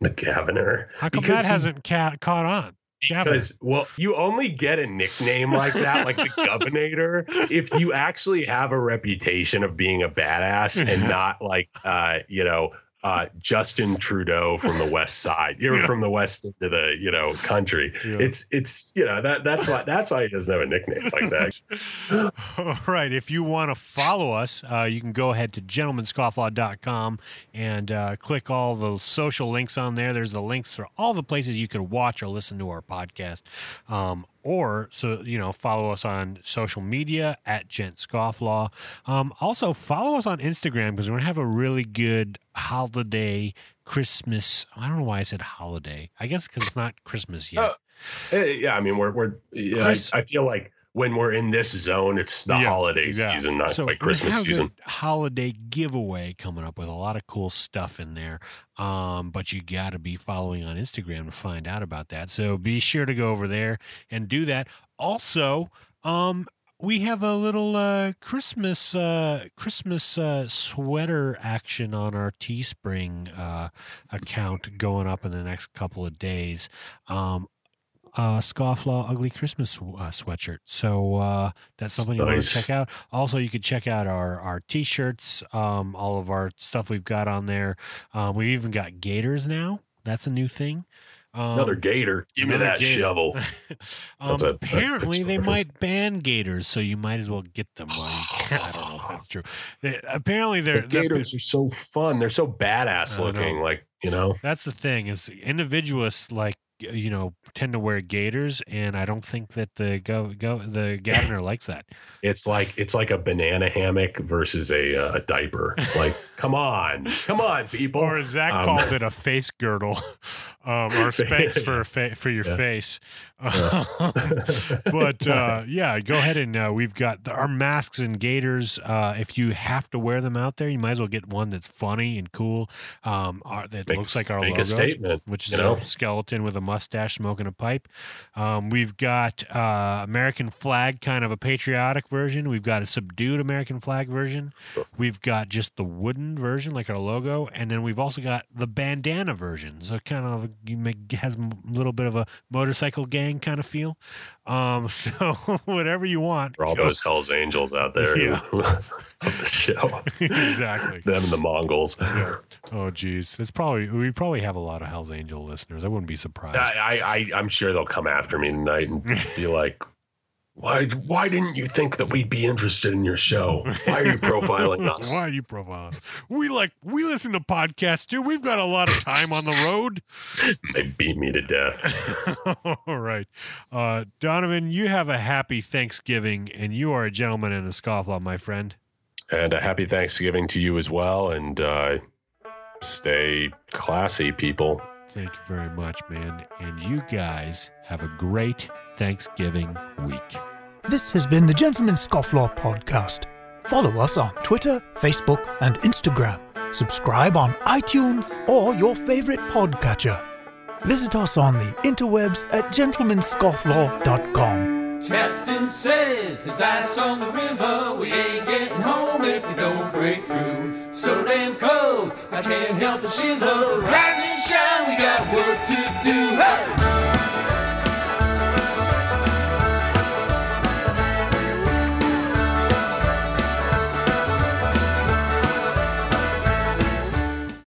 the governor. How come Because that hasn't ca- caught on? Gavin. Because well, you only get a nickname like that, like the governor, [laughs] if you actually have a reputation of being a badass and not like uh, you know. Uh, Justin Trudeau from the West Side. You're [laughs] Yeah. from the West into the you know country. Yeah. It's it's you know that that's why that's why he doesn't have a nickname like that. [laughs] All right. If you want to follow us, uh, you can go ahead to gentlemanscofflaw.com and uh, click all the social links on there. There's the links for all the places you can watch or listen to our podcast. Um, or so you know, follow us on social media at Gent Scofflaw. Um, also follow us on Instagram because we're gonna have a really good holiday Christmas. I don't know why I said holiday. I guess because it's not Christmas yet. Eh, yeah, I mean we're we're yeah, I, I feel like when we're in this zone, it's the Yeah, holiday yeah. season, not So like we're gonna Christmas have a season. good holiday giveaway coming up with a lot of cool stuff in there. Um, but you got to be following on Instagram to find out about that. So be sure to go over there and do that. Also, um, we have a little uh, Christmas uh, Christmas uh, sweater action on our Teespring uh, account going up in the next couple of days. Um, uh, Scofflaw Ugly Christmas uh, sweatshirt. So uh, that's something you want to check out. Also, you could check out our our t-shirts, um, all of our stuff we've got on there. Um, we even got gators now. That's a new thing. Um, Another gator. Give me that gator. shovel. [laughs] um, a- apparently, they might ban gators, so you might as well get them. Can. [laughs] I don't know if that's true. They- apparently, they're, The they're- gators are so fun. They're so badass know. looking. Like you know, That's the thing is individualists like you know tend to wear gaiters and I don't think that the go, go the governor likes that. it's like it's like a banana hammock versus a uh, a diaper. Like, come on, come on, people. Or Zach Um, called it, a face girdle, [laughs] um, or [laughs] Spanx for a fa- for your Yeah. face. [laughs] but uh, yeah, go ahead and uh, we've got the, our masks and gaiters. Uh, if you have to wear them out there, you might as well get one that's funny and cool. Um, our, that Make- looks like our make logo, a statement. which is you know? a skeleton with a mustache, smoking a pipe. Um, we've got uh, American flag, kind of a patriotic version. We've got a subdued American flag version. We've got just the wooden version, like our logo, and then we've also got the bandana version. So kind of you make, has a little bit of a motorcycle gang kind of feel. Um, [laughs] so whatever you want. For all go- those Hell's Angels out there [laughs] Yeah. [laughs] who of the show. exactly. Them and the Mongols. Yeah. Oh, geez. It's probably we probably have a lot of Hell's Angel listeners. I wouldn't be surprised. I, I, I, I'm sure they'll come after me tonight and be like, "Why, why didn't you think that we'd be interested in your show? Why are you profiling [laughs] us?" Why are you profiling us? We like we listen to podcasts too. We've got a lot of time on the road. [laughs] They beat me to death. [laughs] All right, uh, Donovan, you have a happy Thanksgiving, and you are a gentleman and a scofflaw, my friend. And a happy Thanksgiving to you as well. And uh, stay classy, people. Thank you very much, man. And you guys have a great Thanksgiving week. This has been the Gentleman Scofflaw Podcast. Follow us on Twitter, Facebook, and Instagram. Subscribe on iTunes or your favorite podcatcher. Visit us on the interwebs at gentlemanscofflaw.com. Captain says his ice on the river. We ain't getting home if we don't break through. So damn cold, I can't help but shiver. Rise and shine, we got work to